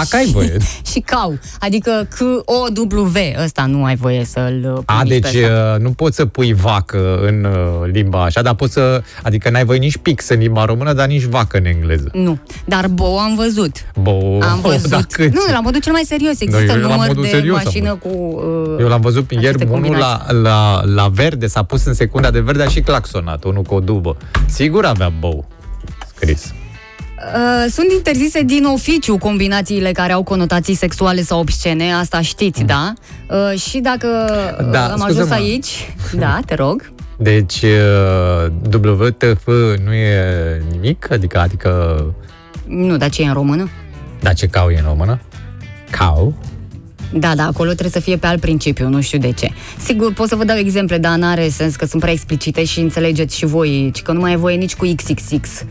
Pac ai voie. Și cau, adică C-O-W, ăsta nu ai voie să-l pui A, nici deci pe ăsta. uh, nu poți să pui vacă în uh, limba așa, dar poți să... Adică n-ai voie nici pix în limba română, dar nici vacă în engleză. Nu, dar bo am văzut. Bo, Am văzut. da, cât? nu, la modul cel mai serios. Există eu la număr modul de serios am mașină cu... Uh, Eu l-am văzut ieri, aceste unul la, combinații. la, la verde, s-a pus în secunda de verde, a și claxonat, unul cu o dubă. Sigur avea bou scris. Uh, sunt interzise din oficiu combinațiile care au conotații sexuale sau obscene, asta știți, da? Uh, și dacă uh, Da, am scuze-mă. ajuns aici, da, te rog. Deci, uh, WTF nu e nimic? Adică, adică, Nu, dar ce e în română? da, ce cau e în română? Cau? Da, da, acolo trebuie să fie pe alt principiu, nu știu de ce. Sigur, pot să vă dau exemple, dar n-are sens că sunt prea explicite și înțelegeți și voi, ci că nu mai e voie nici cu XXX.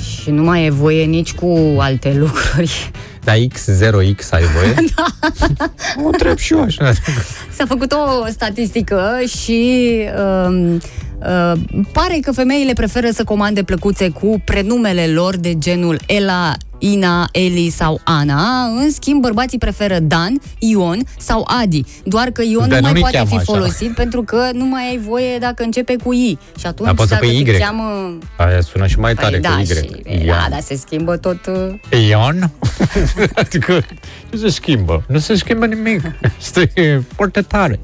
Și nu mai e voie nici cu alte lucruri. Da, X0X ai voie? da. O întreb și eu așa. S-a făcut o statistică și um, uh, pare că femeile preferă să comande plăcuțe cu prenumele lor de genul Ela, Ina, Eli sau Ana. În schimb, bărbații preferă Dan, Ion sau Adi. Doar că Ion Dar nu nu mai ne poate cheamă fi așa. folosit pentru că nu mai ai voie dacă începe cu I. Și atunci, Dar poți să dacă pui te Y. cheamă... Aia sună și mai tare Păi da, cu Y. și, da, dar se schimbă tot... uh, Ion? adică nu se schimbă. Nu se schimbă nimic. Este foarte tare.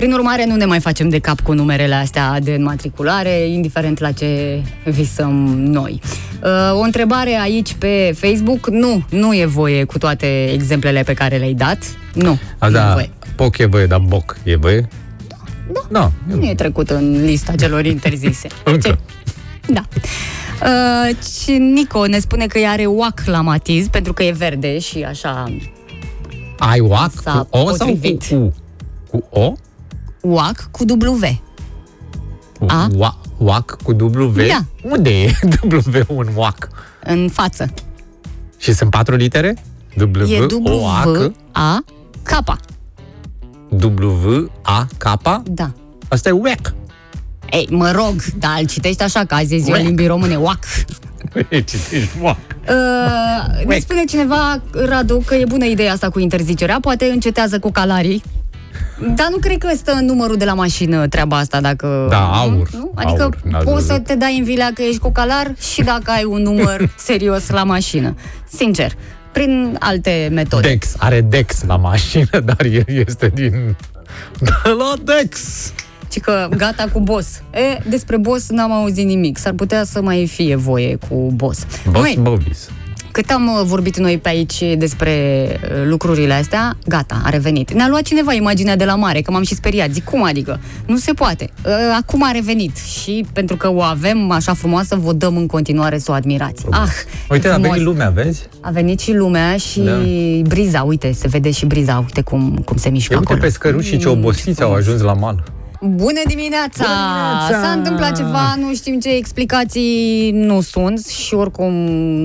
Prin urmare, nu ne mai facem de cap cu numerele astea de înmatriculare, indiferent la ce visăm noi. Uh, O întrebare aici pe Facebook, nu, nu e voie cu toate exemplele pe care le-ai dat. Nu, A, nu e da, voie. poc e voie, dar boc e voie? Da. Da. Nu e trecut în lista celor interzise. Încă. Da. Uh, și Nico ne spune că are UAC la matiz pentru că e verde și așa Ai oac S-a cu O sau potrivit. cu U? Cu O? UAC cu W. Cu A? Ua- Oac cu W? Da. Unde e W un oac? În față. Și sunt patru litere? W, E O, A, W, C, A, K. W, A, K? Da. Asta e uec. Ei, mă rog, dar îl citești așa, că azi e ziua Uac. limbii române, uac. Citești uac. Uh, ne spune cineva, Radu, că e bună ideea asta cu interzicerea, poate încetează cu calarii. Dar nu cred că stă în numărul de la mașină treaba asta, dacă... Da, aur. Nu? Adică Aur, n-ați poți să văzut. te dai în vilea că ești cu calar și dacă ai un număr serios la mașină. Sincer, prin alte metode. Dex, are Dex la mașină, dar el este din... De la Dex! Și că gata cu boss. E, despre boss n-am auzit nimic. S-ar putea să mai fie voie cu boss. Boss Măi, Bobis. Cât am uh, vorbit noi pe aici despre uh, lucrurile astea, gata, a revenit. Ne-a luat cineva imaginea de la mare, că m-am și speriat. Zic, cum adică? Nu se poate. Uh, Acum a revenit și pentru că o avem așa frumoasă, vă dăm în continuare să o admirați. Ah, Uite, e a frumos. venit lumea, vezi? A venit și lumea și Da. briza, uite, se vede și briza, uite cum, cum se mișcă Ia uite acolo. pe scărușii ce obosiți au ajuns la mal. Bună dimineața! dimineața! S-a întâmplat ceva, nu știm ce explicații nu sunt și oricum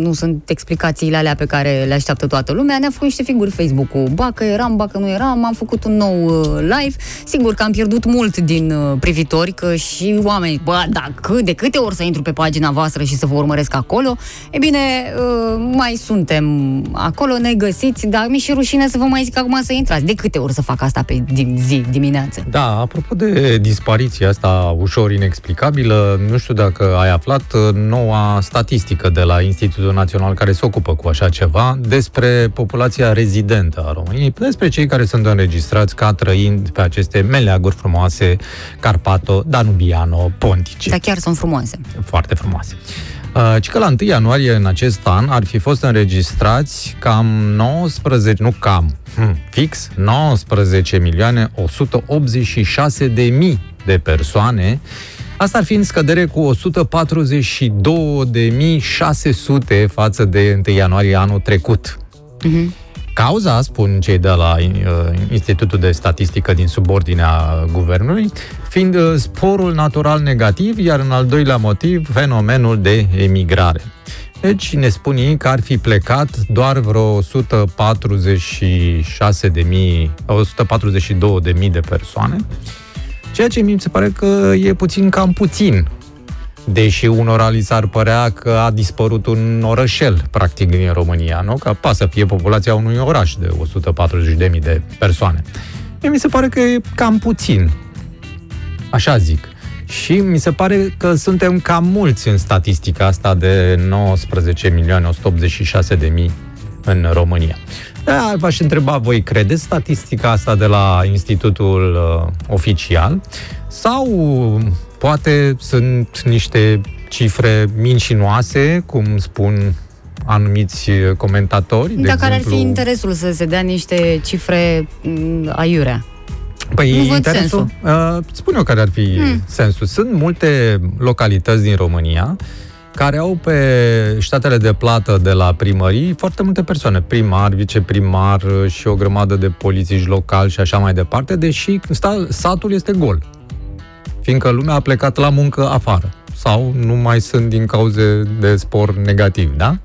nu sunt explicațiile alea pe care le așteaptă toată lumea. Ne-a făcut niște figuri Facebook-ul. Ba că eram, ba că nu eram, am făcut un nou uh, live. Sigur că am pierdut mult din uh, privitori, că și oamenii, bă, da, cât, de câte ori să intru pe pagina voastră și să vă urmăresc acolo? E bine, uh, mai suntem acolo, ne găsiți, dar mi-e și rușine să vă mai zic acum să intrați. De câte ori să fac asta pe dim- zi, dimineață? Da, apropo de dispariția asta ușor inexplicabilă, nu știu dacă ai aflat uh, noua statistică de la Institutul Național care se ocupă cu așa ceva despre populația rezidentă a României, despre cei care sunt înregistrați ca trăind pe aceste meleaguri frumoase, Carpato, Danubiano, Pontice. Dar chiar sunt frumoase. foarte frumoase. Uh, ci că la 1 ianuarie în acest an ar fi fost înregistrați cam 19, nu cam, hm, fix 19 milioane 186 de mii de persoane Asta ar fi în scădere cu 142.600 față de 1 ianuarie anul trecut. Mhm. Cauza, spun cei de la uh, Institutul de Statistică din subordinea guvernului, fiind uh, sporul natural negativ, iar în al doilea motiv, fenomenul de emigrare. Deci ne spun ei că ar fi plecat doar vreo 146.000, 142.000 de persoane, ceea ce mi se pare că e puțin cam puțin deși unora li s-ar părea că a dispărut un orășel, practic, din România, nu? Că poate să fie populația unui oraș de 140.000 de persoane. Mie mi se pare că e cam puțin. Așa zic. Și mi se pare că suntem cam mulți în statistica asta de 19 milioane 186 de mii în România. Da, v-aș întreba, voi credeți statistica asta de la Institutul uh, Oficial sau poate sunt niște cifre mincinoase, cum spun anumiți comentatori? De Dar care ar exemplu... fi interesul să se dea niște cifre m, aiurea? Păi Nu văd interesul, uh, spun eu care ar fi Hmm. sensul. Sunt multe localități din România care au pe statele de plată de la primării foarte multe persoane, primar, viceprimar uh, și o grămadă de polițiști locali și așa mai departe, deși sta, satul este gol. Fiindcă lumea a plecat la muncă afară sau nu mai sunt din cauze de spor negativ, da?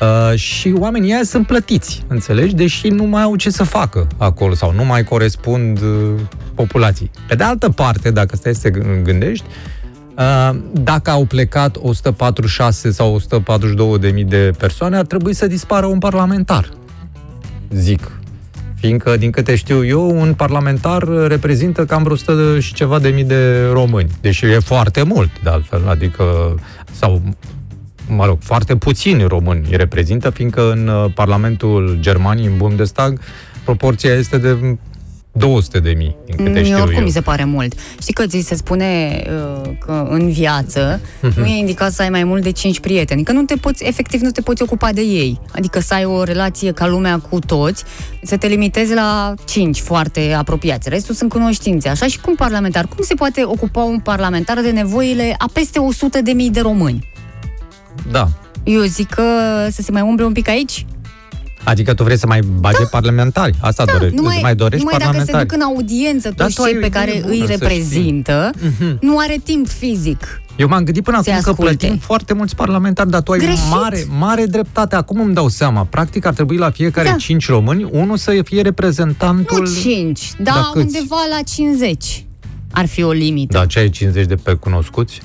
Uh, și oamenii ăia sunt plătiți, înțelegi? Deși nu mai au ce să facă acolo sau nu mai corespund uh, populației. Pe de altă parte, dacă stai să te gâ- gândești, uh, dacă au plecat 146 sau 142 de mii de persoane, ar trebui să dispară un parlamentar, zic. Fiindcă, din câte știu eu, un parlamentar reprezintă cam vreo 100 și ceva de mii de români. Deși e foarte mult, de altfel. Adică, sau mă rog, foarte puțini români îi reprezintă, fiindcă în uh, Parlamentul Germaniei, în Bundestag, proporția este de 200 de mii, din câte Mie știu oricum eu. mi se pare mult. Știi că ți se spune uh, că în viață Mhm. nu e indicat să ai mai mult de 5 prieteni, că nu te poți, efectiv nu te poți ocupa de ei. Adică să ai o relație ca lumea cu toți, să te limitezi la 5 foarte apropiați. Restul sunt cunoștințe. Așa și cum parlamentar. Cum se poate ocupa un parlamentar de nevoile a peste 100 de mii de români? Da. Eu zic că să se mai umble un pic aici. Adică tu vrei să mai bage da. parlamentari? Asta dorești. numai, Îți mai dorești numai dacă se parlamentari? duc în audiență Da, toți tu ai cei o pe idee care bună, îi să reprezintă, Mhm. nu are timp fizic. Eu m-am gândit până Se acum că asculte. plătim foarte mulți parlamentari, dar tu ai Greșit. mare, mare dreptate. Acum îmi dau seama. Practic ar trebui la fiecare Da. 5 români, unul să fie reprezentantul... Nu 5, da, Da, câți? undeva la 50 ar fi o limită. Da, ce ai 50 de pe cunoscuți?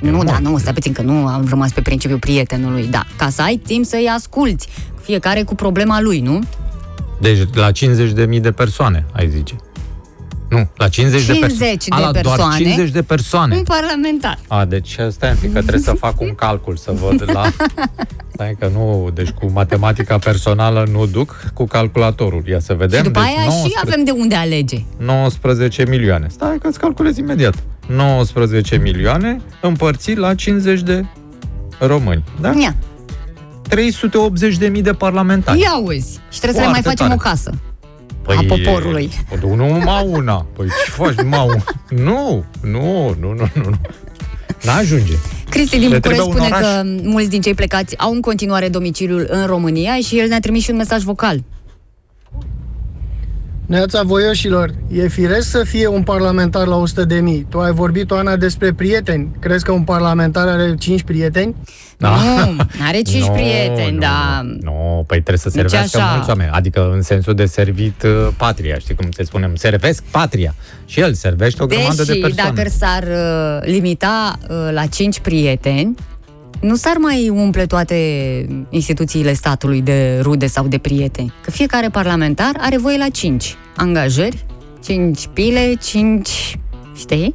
Nu, da, nu, stai puțin că nu am rămas pe principiul prietenului, da. Ca să ai timp să-i asculți, fiecare cu problema lui, nu? Deci la 50 de mii de persoane, ai zice. Nu, la 50, de, 50 perso- de A, la doar persoane. 50 de persoane. Un parlamentar. A, deci stai un pic, că trebuie să fac un calcul, să văd la... Stai că nu, deci cu matematica personală nu duc, cu calculatorul. Ia să vedem. Și după deci aia și avem de unde alege. 19 milioane. Stai că îți calculez imediat. 19 milioane împărțit la 50 de români. Da? Ia, 380 de mii de parlamentari. ia uzi. Și trebuie să le mai Foarte facem tare. o casă. a poporului. E, nu numai una. Păi ce faci numai una? Nu, nu, nu, nu, nu. nu. N-ajunge. Cristi din Le București trebuie un spune oraș. că mulți din cei plecați au în continuare domiciliul în România și el ne-a trimis și un mesaj vocal. Neața voioșilor, e firesc să fie un parlamentar la 100 de mii. Tu ai vorbit, Oana, despre prieteni. Crezi că un parlamentar are 5 prieteni? Nu, are 5 Nu, prieteni, nu, dar... Nu, păi trebuie să Nici servească așa. mulți oameni. Adică în sensul de servit uh, patria, știi cum se spune? Îmi servesc patria. Și el servește o grămadă de Deși persoane. dacă s-ar uh, limita uh, la 5 prieteni, nu s-ar mai umple toate instituțiile statului de rude sau de prieteni. Că fiecare parlamentar are voie la 5 angajări, 5 pile, 5... Știi?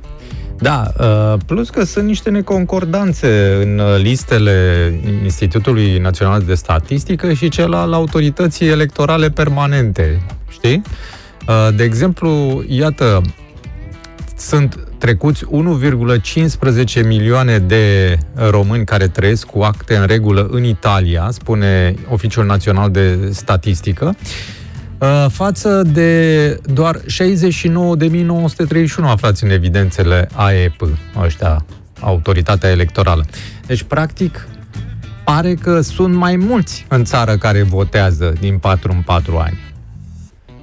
Da, uh, plus că sunt niște neconcordanțe în uh, listele Institutului Național de Statistică și cel al autorității electorale permanente, știi? Uh, De exemplu, iată, sunt trecuți 1,15 milioane de români care trăiesc cu acte în regulă în Italia, spune Oficiul Național de Statistică, uh, față de doar 69.931 aflați în evidențele AEP, ăștia, Autoritatea Electorală. Deci, practic, pare că sunt mai mulți în țară care votează din 4 în 4 ani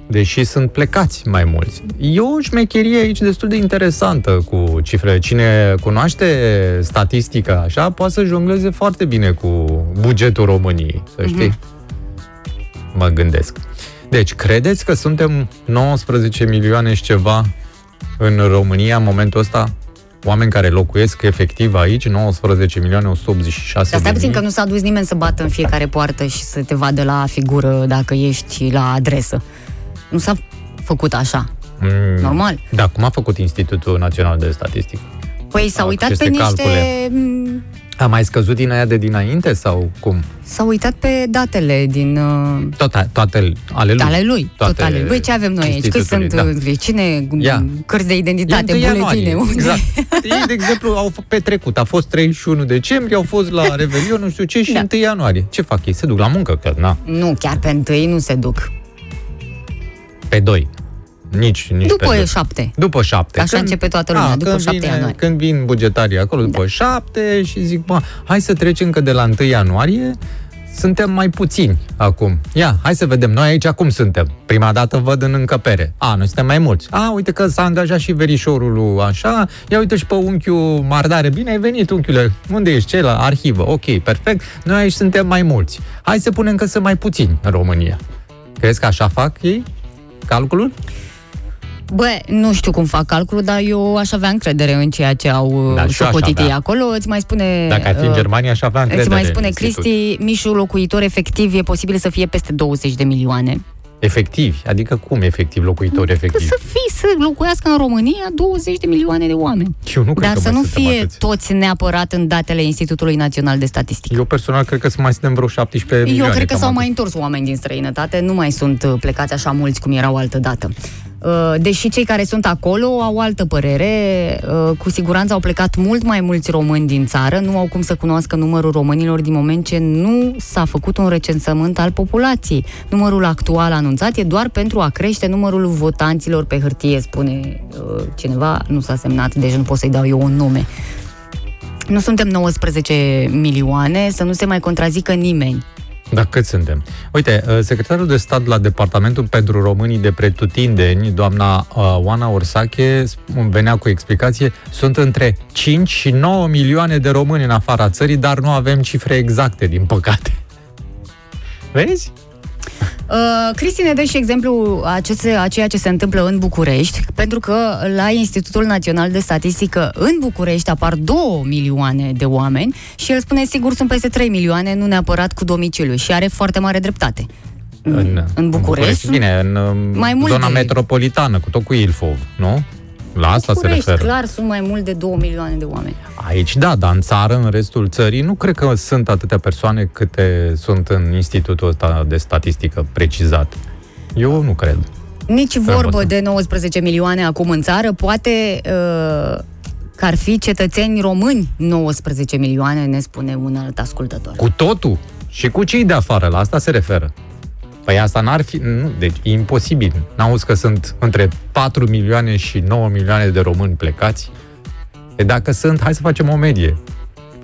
deși sunt plecați mai mulți. E o șmecherie aici destul de interesantă cu cifrele. Cine cunoaște statistica așa, poate să jongleze foarte bine cu bugetul României, să știi? Mm-hmm. Mă gândesc. Deci, credeți că suntem 19 milioane și ceva în România în momentul ăsta? Oameni care locuiesc efectiv aici, 19 milioane 186 Dar stai de puțin mii. că nu s-a dus nimeni să bată în fiecare poartă și să te vadă la figură dacă ești la adresă. Nu s-a făcut așa. Mm, Normal. Da, cum a făcut Institutul Național de Statistică? Păi s-a Au uitat pe aceste niște... calcule. M, A mai scăzut din aia de dinainte sau cum? S-a uitat pe datele din... uh, Toate, toate ale lui. Ale lui, Toate tot ale lui. Băi, ce avem noi aici? Cât institutului, sunt, da. uh, cine, Ia. cărți de identitate, E 1 buletine, ianuarie, unde? Exact. Ei, de exemplu, au f- petrecut. A fost 31 decembrie, au fost la Revelion, nu știu ce, și Da. 1 ianuarie. Ce fac ei? Se duc la muncă? Că, na, Nu, chiar pe întâi nu se duc. pe 2. Nici, nici După pe doi. șapte. După șapte. Așa începe toată lumea, după când șapte vine, ianuarie. Când vin bugetarii acolo, după da. șapte și zic, bă, hai să trecem că de la 1 ianuarie suntem mai puțini acum. Ia, hai să vedem, noi aici acum suntem. Prima dată văd în încăpere. A, noi suntem mai mulți. A, uite că s-a angajat și verișorul lui așa. Ia uite și pe unchiul Mardare. Bine ai venit, unchiule. Unde ești? Ce la arhivă? Ok, perfect. Noi aici suntem mai mulți. Hai să punem că sunt mai puțini în România. Crezi că așa fac ei calculul? Bă, nu știu cum fac calculul, dar eu aș avea încredere în ceea ce au Da, da, și eu aș socotit ei avea. acolo. Îți mai spune... Dacă ar fi în uh, Germania, aș avea încredere Îți mai în spune institut. Cristi, mișul locuitor efectiv e posibil să fie peste 20 de milioane. Efectivi. Adică cum efectiv, locuitori Că efectivi? să fii, să locuiască în România 20 de milioane de oameni. Eu nu cred Dar că să mai nu suntem fie atâți. toți neapărat în datele Institutului Național de Statistică. Eu personal cred că să mai suntem vreo 17 Eu milioane. cred că cam s-au atât. mai întors oameni din străinătate, nu mai sunt uh, plecați așa mulți cum erau altă dată. Uh, Deși cei care sunt acolo au altă părere, uh, cu siguranță au plecat mult mai mulți români din țară, nu au cum să cunoască numărul românilor din moment ce nu s-a făcut un recensământ al populației. Numărul actual anunțat e doar pentru a crește numărul votanților pe hârtie, spune uh, cineva, nu s-a semnat, deci nu pot să-i dau eu un nume. Nu suntem 19 milioane, să nu se mai contrazică nimeni. Da, cât suntem? Uite, uh, secretarul de stat la Departamentul pentru Românii de Pretutindeni, doamna uh, Oana Orsache, sp- venea cu explicație, sunt între 5 și 9 milioane de români în afara țării, dar nu avem cifre exacte, din păcate. Vezi? Uh, Cristi ne dă și exemplu a, ce se, a ceea ce se întâmplă în București, pentru că la Institutul Național de Statistică în București apar 2 milioane de oameni și el spune sigur sunt peste 3 milioane, nu neapărat cu domiciliu și are foarte mare dreptate. În, în București? Bine, în um, Mai multe. zona metropolitană, cu tot cu Ilfov, nu? La asta București, se referă. clar, sunt mai mult de 2 milioane de oameni. Aici da, dar în țară, în restul țării, nu cred că sunt atâtea persoane câte sunt în institutul ăsta de statistică precizat. Eu nu cred. Nici Treaba vorbă asta. de 19 milioane acum în țară, poate uh, că ar fi cetățeni români 19 milioane, ne spune un alt ascultător. Cu totul și cu cei de afară, la asta se referă. Păi asta n-ar fi... Nu, deci e imposibil. N-auzi că sunt între 4 milioane și 9 milioane de români plecați? E dacă sunt, hai să facem o medie.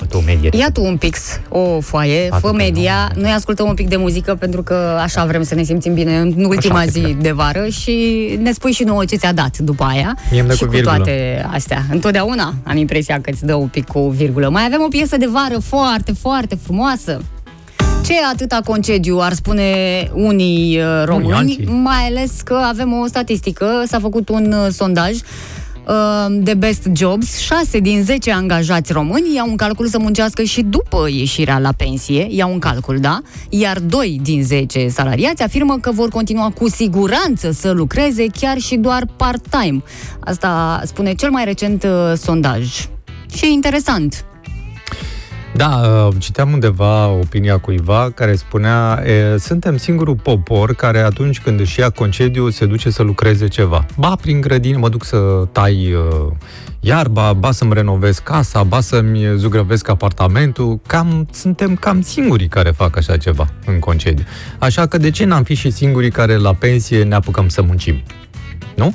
Fă o medie. Ia tu un pix, o foaie, Atâta, fă media, noi ascultăm un pic de muzică pentru că așa vrem să ne simțim bine în ultima Așa, zi exact. de vară și ne spui și nouă ce ți-a dat după aia. Mie îmi dă și cu cu virgulă. toate astea. Întotdeauna am impresia că îți dă un pic cu virgulă. Mai avem o piesă de vară foarte, foarte frumoasă. Ce atâta concediu, ar spune unii uh, români, alții. mai ales că avem o statistică, s-a făcut un uh, sondaj uh, de Best Jobs, 6 din 10 angajați români iau un calcul să muncească și după ieșirea la pensie, iau un calcul, da? Iar 2 din 10 salariați afirmă că vor continua cu siguranță să lucreze chiar și doar part-time. Asta spune cel mai recent uh, sondaj. Și e interesant. Da, uh, citeam undeva opinia cuiva care spunea e, suntem singurul popor care atunci când își ia concediu se duce să lucreze ceva. Ba prin grădină mă duc să tai uh, iarba, ba să-mi renovez casa, ba să-mi zugrăvesc apartamentul. Cam, suntem cam singurii care fac așa ceva în concediu. Așa că de ce n-am fi și singurii care la pensie ne apucăm să muncim? Nu?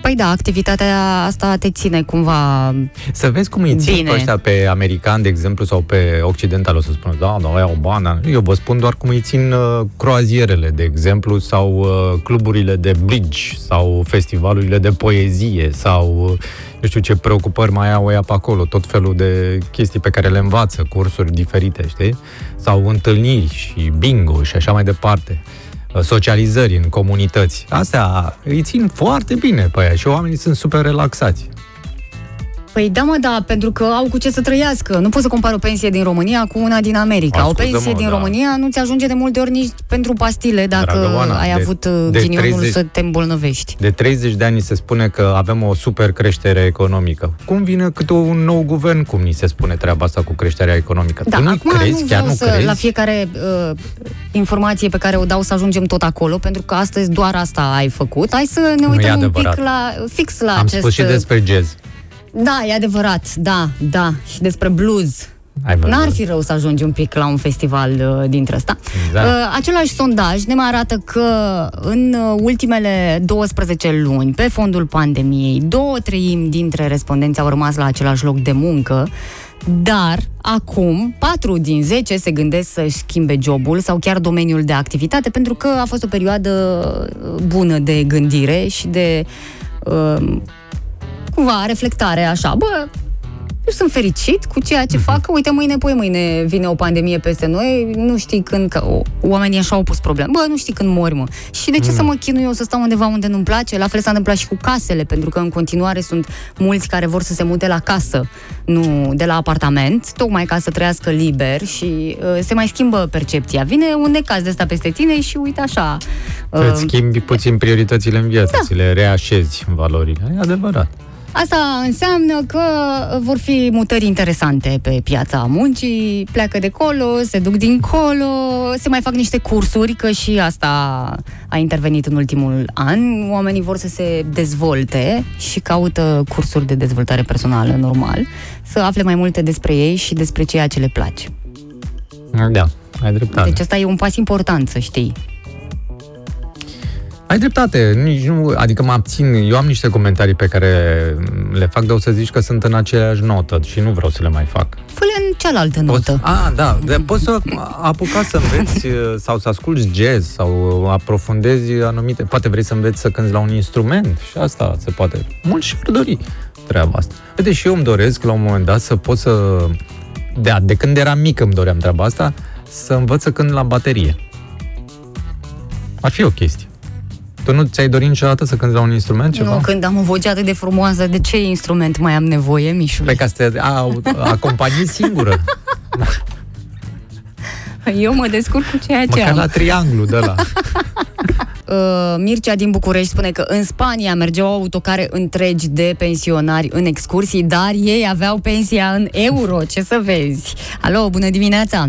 Păi da, activitatea asta te ține cumva Să vezi cum îi țin Bine. pe ăștia pe american, de exemplu, sau pe occidental, o să spună, da, da, aia o bană. Eu vă spun doar cum îi țin uh, croazierele, de exemplu, sau uh, cluburile de bridge, sau festivalurile de poezie, sau uh, nu știu ce preocupări mai au ea pe acolo, tot felul de chestii pe care le învață, cursuri diferite, știi? Sau întâlniri și bingo și așa mai departe uh, socializări în comunități. Astea îi țin foarte bine pe aia și oamenii sunt super relaxați. Păi da, mă, da, pentru că au cu ce să trăiască. Nu poți să compari o pensie din România cu una din America. o Ascultă-mă, pensie din da. România nu ți ajunge de multe ori nici pentru pastile dacă Dragă Oana, ai de- avut uh, de ghinionul 30 să te îmbolnăvești. De 30 de ani se spune că avem o super creștere economică. Cum vine câte un nou guvern, cum ni se spune treaba asta cu creșterea economică? Da, tu nu acum crezi, nu chiar vreau nu să, crezi? la fiecare uh, informație pe care o dau să ajungem tot acolo, pentru că astăzi doar asta ai făcut. Hai să ne Nu e uităm un adevărat. pic la, fix la Am acest... spus și despre jazz. Da, e adevărat, da, da. Și despre blues. Ai văzut? N-ar fi rău să ajungi un pic la un festival uh, dintre ăsta. Exact. Uh, același sondaj ne mai arată că în uh, ultimele 12 luni, pe fondul pandemiei, două treimi dintre respondenți au rămas la același loc de muncă, dar acum 4 din 10 se gândesc să-și schimbe jobul sau chiar domeniul de activitate pentru că a fost o perioadă uh, bună de gândire și de uh, cumva reflectare așa, bă, eu sunt fericit cu ceea ce fac, că uite, mâine, poi mâine vine o pandemie peste noi, nu știi când, că o, oamenii așa au pus probleme. Bă, nu știi când mori, mă. Și de ce să mă chinui eu să stau undeva unde nu-mi place? La fel s-a întâmplat și cu casele, pentru că în continuare sunt mulți care vor să se mute la casă, nu de la apartament, tocmai ca să trăiască liber și uh, se mai schimbă percepția. Vine un necaz de ăsta peste tine și uite așa. uh, Îți schimbi puțin prioritățile în viață, Da. ți le reașezi valorile. E adevărat. Asta înseamnă că vor fi mutări interesante pe piața muncii, pleacă de colo, se duc dincolo, se mai fac niște cursuri, că și asta a intervenit în ultimul an. Oamenii vor să se dezvolte și caută cursuri de dezvoltare personală, normal, să afle mai multe despre ei și despre ceea ce le place. Da, ai dreptate. Deci asta e un pas important, să știi. Ai dreptate, nici nu, adică mă abțin, eu am niște comentarii pe care le fac, dar o să zici că sunt în aceeași notă și nu vreau să le mai fac. Fă-le în cealaltă Poți, notă. a, da, de, poți să apuca să înveți uh, sau să asculti jazz sau aprofundezi anumite, poate vrei să înveți să cânti la un instrument și asta se poate. Mulți și-ar dori treaba asta. Uite, și eu îmi doresc la un moment dat să pot să, de, de când eram mic îmi doream treaba asta, să învăț să cânt la baterie. Ar fi o chestie. Tu nu ți-ai dorit niciodată să cânti la un instrument ceva? Nu, când am o voce atât de frumoasă, de ce instrument mai am nevoie, Mișule? Pe ca să te a, acompanii singură. Eu mă descurc cu ceea ce Măcar am. la trianglu de la. Uh, Mircea din București spune că în Spania mergeau autocare întregi de pensionari în excursii, dar ei aveau pensia în euro. Ce să vezi? Alo, bună dimineața!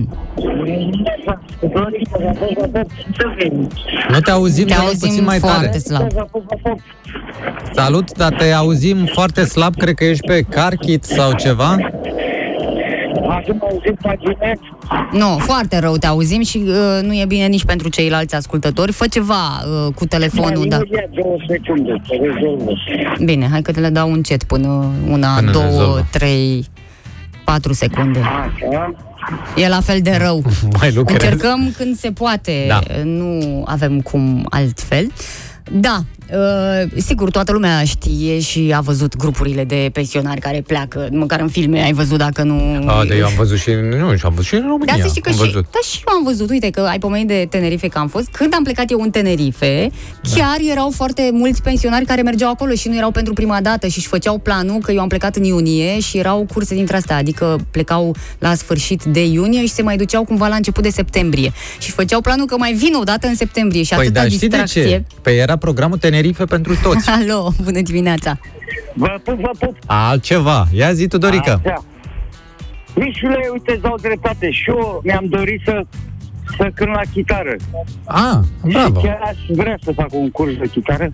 Nu te auzim, Te te auzim puțin mai foarte tare. slab. Salut, dar te auzim foarte slab, cred că ești pe CarKit sau ceva. Nu, foarte rău te auzim și uh, nu e bine nici pentru ceilalți ascultători. Fă ceva uh, cu telefonul, da. două secunde, să rezolvă. Bine, hai că te le dau încet până una, Până două, rezolvă. trei, patru secunde. Așa. E la fel de rău. Mai lucrez. Încercăm când se poate, Da. nu avem cum altfel. Da, uh, sigur, toată lumea știe și a văzut grupurile de pensionari care pleacă, măcar în filme ai văzut dacă nu... A, de eu am văzut și, nu, și am văzut și în România. Da, să știi că am și, văzut. da, și eu am văzut, uite că ai pomenit de Tenerife că am fost. Când am plecat eu în Tenerife, chiar erau foarte mulți pensionari care mergeau acolo și nu erau pentru prima dată și își făceau planul că eu am plecat în iunie și erau curse dintre astea, adică plecau la sfârșit de iunie și se mai duceau cumva la început de septembrie. Și făceau planul că mai vin o dată în septembrie și Păi, atâta dar știi de distracție. ce? Păi era programul Tenerife pentru toți. Alo, bună dimineața! Vă pup, vă pup. Altceva. Ia zi, Tudorica. Așa. Mișule, uite, îți dau dreptate. Și eu mi-am dorit să, să cânt la chitară. Ah, bravo. Și chiar aș vrea să fac un curs de chitară.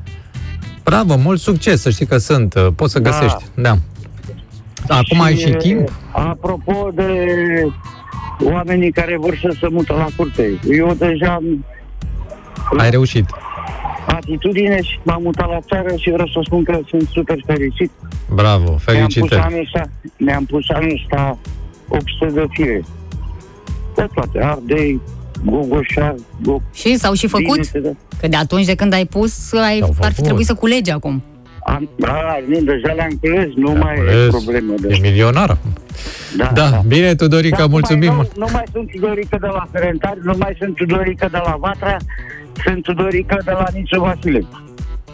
Bravo, mult succes, să știi că sunt, uh, poți să Da. găsești. Da. Acum ai și timp? Apropo de oamenii care vor să se mută la curte, eu deja am Ai reușit. Atitudine și m-am mutat la țară și vreau să spun că sunt super fericit. Bravo, Mi-am pus felicitări. anul ăsta, mi-am pus anul ăsta 800 de fire. De toate, ardei, gogoșar, go... Și s-au și făcut? Bine, da. Că de atunci de când ai pus, ai, S-au ar fi făcut. trebuit să culegi acum. Am, a, nu, deja le-am cules, nu Le-am mai e cules. problemă. De... E milionar acum. Da, Da, bine, Tudorica, Dar mulțumim. Nu, mult. nu mai sunt Tudorică de la Ferentari, nu mai sunt Tudorică de la Vatra, sunt Tudorică de la Nițu Vasile.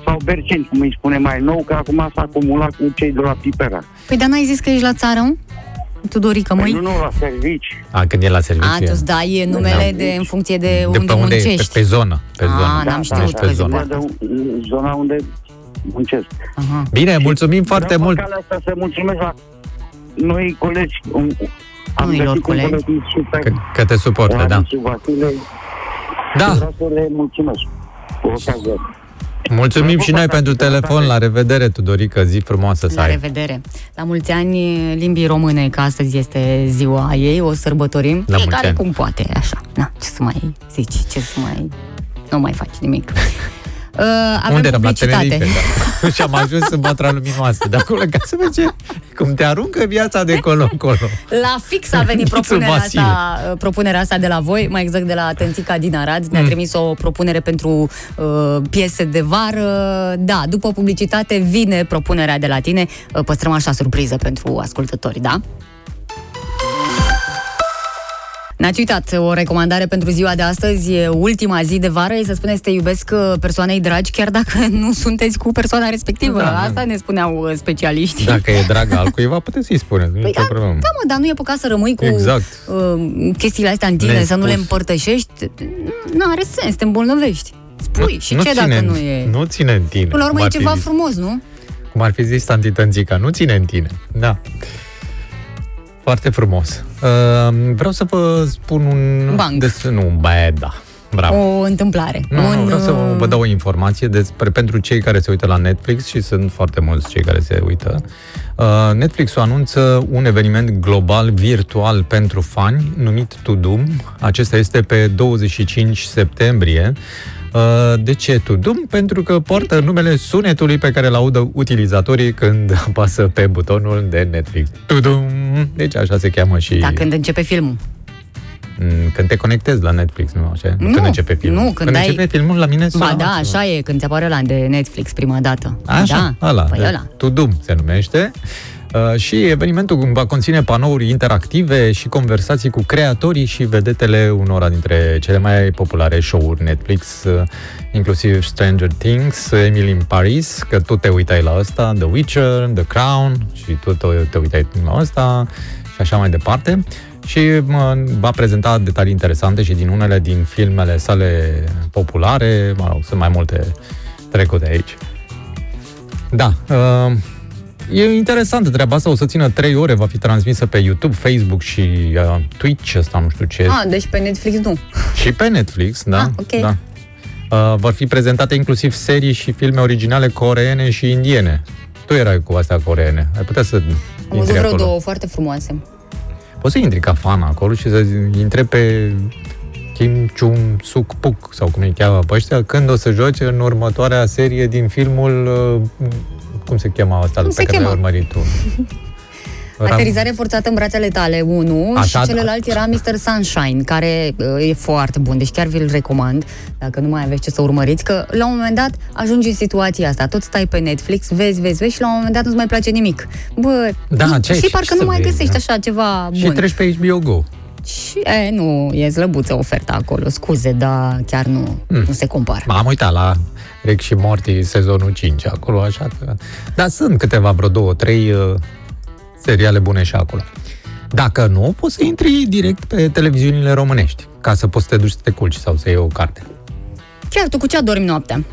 Sau Berceni, cum îi spune mai nou, că acum s-a acumulat cu cei de la Pipera. Păi dar n-ai zis că ești la țară, mă? Tudorică, Păi măi? nu, nu, la servici. A, când e la serviciu. A, tu îți dai numele de, în funcție de, de unde pe unde e, pe, muncești. pe zonă. Pe Ah, zonă. n-am știut Deci că pe zi zonă. De zona unde muncesc. Aha. Bine, mulțumim foarte Vreau pe mult. calea asta să mulțumesc la noi colegi. Un, am Noilor găsit un colegi. colectiv super. Că, că te suportă, la da. Nițu Vasile. Da, Și Vreau să le mulțumesc. Cu ocazia. mulțumim și noi pentru telefon. La revedere, Tudorica, zi frumoasă să La ai. revedere. La mulți ani limbii române, că astăzi este ziua ei, o sărbătorim. La mulți Fiecare ani. cum poate, așa. Na, ce să mai zici, ce să mai... Nu mai faci nimic. Uh, avem Unde eram? La publicitate. Tenerife, da. și am ajuns în Batra Luminoasă. De acolo, ca să vezi cum te aruncă viața de colo încolo. La fix a venit Nițu propunerea Vasile. asta, uh, propunerea asta de la voi, mai exact de la Tântica din Arad. Ne-a Mm. trimis o propunere pentru uh, piese de vară. Da, după publicitate vine propunerea de la tine. Uh, păstrăm așa surpriză pentru ascultători, da? N-ați uitat, o recomandare pentru ziua de astăzi, e ultima zi de vară, e să spuneți să te iubesc uh, persoanei dragi, chiar dacă nu sunteți cu persoana respectivă. Da, da. Asta ne spuneau uh, specialiștii. Dacă e dragă altcuiva, puteți să-i spuneți. Nu e nicio problemă. Da, mă, dar nu e păcat să rămâi cu Exact. uh, chestiile astea în tine, Nespus. să nu le împărtășești. Nu are sens, te îmbolnăvești. Spui, și ce ține, dacă în- nu e... Nu ține în tine. Până la urmă cum e ar fi ceva zis. frumos, nu? Cum ar fi zis tanti Tănțica, nu ține în tine. Da. Foarte frumos. Uh, vreau să vă spun un... Banc. Des, nu, bă, da. Bravo. O întâmplare. Nu, un, nu, vreau să uh, vă dau o informație despre pentru cei care se uită la Netflix și sunt foarte mulți cei care se uită. Uh, Netflix anunță un eveniment global virtual pentru fani numit To Doom. Acesta este pe 25 septembrie. Uh, De ce To Doom? Pentru că poartă numele sunetului pe care îl audă utilizatorii când apasă pe butonul de Netflix. To Doom! Deci așa se cheamă și Da, când începe filmul. mm, când te conectezi la Netflix, nu așa? Nu, când începe filmul. nu, când când ai- începe filmul, la mine sună Ba da, altceva. așa e, când ți apare ăla de Netflix prima dată. Așa, da, ăla, Păi de ăla. Tudum se numește. Uh, și evenimentul va conține panouri interactive și conversații cu creatorii și vedetele unora dintre cele mai populare show-uri Netflix, uh, inclusiv Stranger Things, Emily in Paris, că tu te uitai la ăsta, The Witcher, The Crown și tu te, te uitai la ăsta și așa mai departe. Și mă, va prezenta detalii interesante și din unele din filmele sale populare, mă rog, sunt mai multe trecute aici. Da. Uh, e interesantă treaba asta, o să țină 3 ore, va fi transmisă pe YouTube, Facebook și uh, Twitch, ăsta nu știu ce. Ah, deci pe Netflix nu. Și pe Netflix, da. Ah, ok. da. Uh, vor fi prezentate inclusiv serii și filme originale coreene și indiene. Tu erai cu astea coreene. Ai putea să Am văzut intri vreo acolo. două foarte frumoase. Poți să intri ca fan acolo și să intre pe Kim Chung Suk Puk sau cum îi cheamă pe ăștia, când o să joace în următoarea serie din filmul uh, cum se cheamă asta Cum pe se care chema? l-ai urmărit tu? Ram- Aterizare forțată în brațele tale, unul, Așa, și da. celălalt era Mr. Sunshine, care uh, e foarte bun, deci chiar vi-l recomand, dacă nu mai aveți ce să urmăriți, că la un moment dat ajungi în situația asta, tot stai pe Netflix, vezi, vezi, vezi și la un moment dat nu-ți mai place nimic. Bă, Da, nu- ce ai- și ce parcă să nu mai vezi, găsești da? așa ceva Și bun. treci pe HBO Go. Și, e, nu, e slăbuță oferta acolo, scuze, dar chiar nu, Hmm. nu se compară. M-am uitat la Rick și Morty sezonul 5 acolo, așa că... Dar sunt câteva, vreo două, trei uh, seriale bune și acolo. Dacă nu, poți să intri direct pe televiziunile românești, ca să poți să te duci să te culci sau să iei o carte. Chiar tu cu ce adormi noaptea?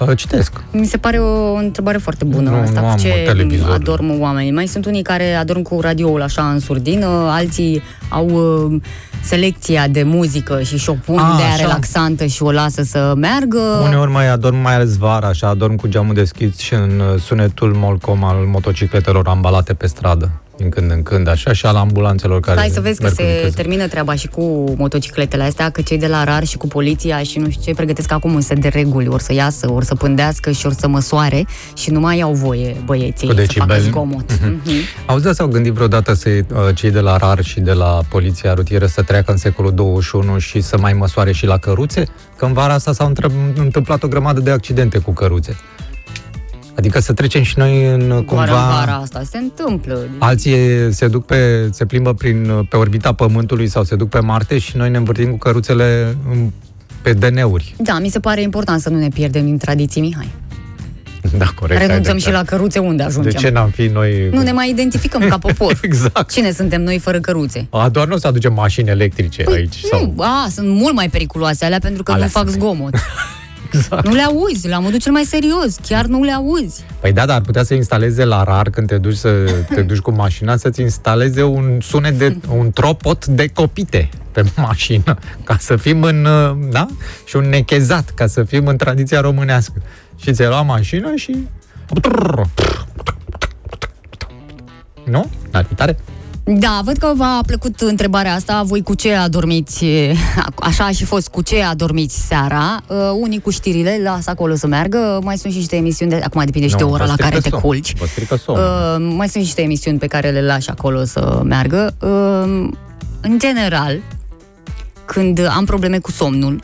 Uh, citesc. Mi se pare o întrebare foarte bună Nu- asta, nu cu am ce televizor. adorm oamenii. Mai sunt unii care adorm cu radioul așa în surdină, alții au uh, selecția de muzică și și-o pun Ah, de aia așa. relaxantă și o lasă să meargă. Uneori mai adorm mai ales vara, așa, adorm cu geamul deschis și în uh, sunetul molcom al motocicletelor ambalate pe stradă, din când în când, așa, și al ambulanțelor care Stai să vezi că merg cu se viteză. termină treaba și cu motocicletele astea, că cei de la RAR și cu poliția și nu știu ce pregătesc acum un set de reguli, or să iasă, or să pândească și or să măsoare și nu mai au voie băieții Cu să facă decibeli. zgomot. Mhm. Mhm. Auzi, da, s-au gândit vreodată să, uh, cei de la RAR și de la Poliția Rutieră să treacă în secolul 21 și să mai măsoare și la căruțe? Că în vara asta s-au întreb- întâmplat o grămadă de accidente cu căruțe. Adică să trecem și noi în Doar cumva... în vara asta se întâmplă. Alții se duc pe, se plimbă prin, pe orbita Pământului sau se duc pe Marte și noi ne învârtim cu căruțele în- pe DN-uri. Da, mi se pare important să nu ne pierdem din tradiții, Mihai. Da, corect. ai Renunțăm și dreptate. la căruțe unde ajungem. De ce n-am fi noi... Nu ne mai identificăm ca popor. exact. Cine suntem noi fără căruțe? A, doar nu o să aducem mașini electrice aici. Sau... Păi, Nu, a, sunt mult mai periculoase alea pentru că Alea nu fac sunt. zgomot. Exact. Nu le auzi, la modul cel mai serios, chiar nu le auzi. Păi da, dar ar putea să instaleze la rar când te duci, să, te duci cu mașina să-ți instaleze un sunet de un tropot de copite pe mașină, ca să fim în, uh, da? Și un nechezat, ca să fim în tradiția românească. Și ți-ai luat mașină și... Nu? N-ar fi tare? Da, văd că v-a plăcut întrebarea asta. Voi cu ce adormiți? Așa a și fost, cu ce adormiți seara? Uh, unii cu știrile, lasă acolo să meargă. Mai sunt și niște emisiuni, de, acum depinde și de Nu, ora vă la strică care te somn. culci. Vă strică somnul. Uh, mai sunt și niște emisiuni pe care le lași acolo să meargă. Uh, în general, când am probleme cu somnul,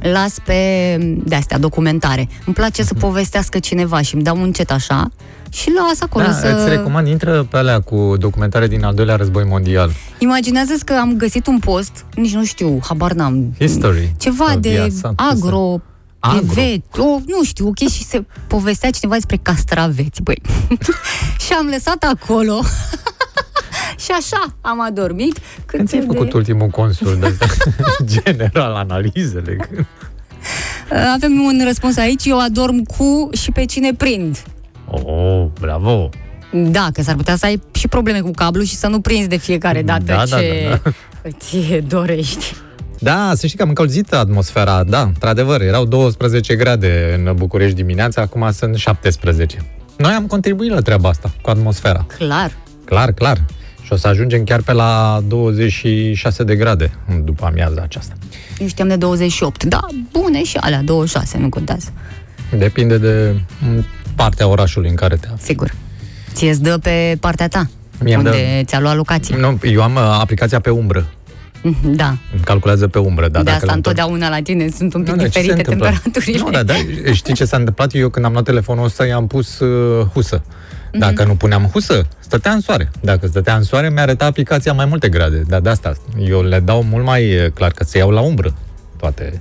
las pe de-astea, documentare. Îmi place să povestească cineva și îmi dau un cet așa și las acolo da, să... îți recomand, intră pe alea cu documentare din al doilea război mondial. imaginează că am găsit un post, nici nu știu, habar n-am. History. Ceva Sau de viața. agro, Agro. Evet, o, nu știu, o chestie și se povestea cineva despre castraveți, băi. și am lăsat acolo și așa am adormit. Cât Când ți-ai de- făcut ultimul consul de asta? General, analizele. Avem un răspuns aici, eu adorm cu și pe cine prind. Oh, bravo! Da, că s-ar putea să ai și probleme cu cablu și să nu prinzi de fiecare dată Da, da, ce da, îți dorești. Da, să știi că am încălzit atmosfera, da, într-adevăr, erau 12 grade în București dimineața, acum sunt 17. Noi am contribuit la treaba asta, cu atmosfera. Clar. Clar, clar. Și o să ajungem chiar pe la 26 de grade după amiaza aceasta. Eu știam de 28. Da, bune și alea, 26, nu contează. Depinde de m, partea orașului în care te afli. Sigur. Ție îți dă pe partea ta, Mie îmi unde ți-a luat locație. Nu, eu am uh, aplicația pe umbră. Mhm, Da, Îmi calculează pe umbră. Da, de dacă asta le întorc- întotdeauna la tine sunt un pic Nu, dar ce se diferite întâmplă? temperaturile. Nu, da, da, știi ce s-a întâmplat? Eu când am luat telefonul ăsta, i-am pus uh, husă. Dacă nu puneam husă, stătea în soare. Dacă stătea în soare, mi-a arătat aplicația mai multe grade. Dar de asta, eu le dau mult mai uh, clar că se iau la umbră toate.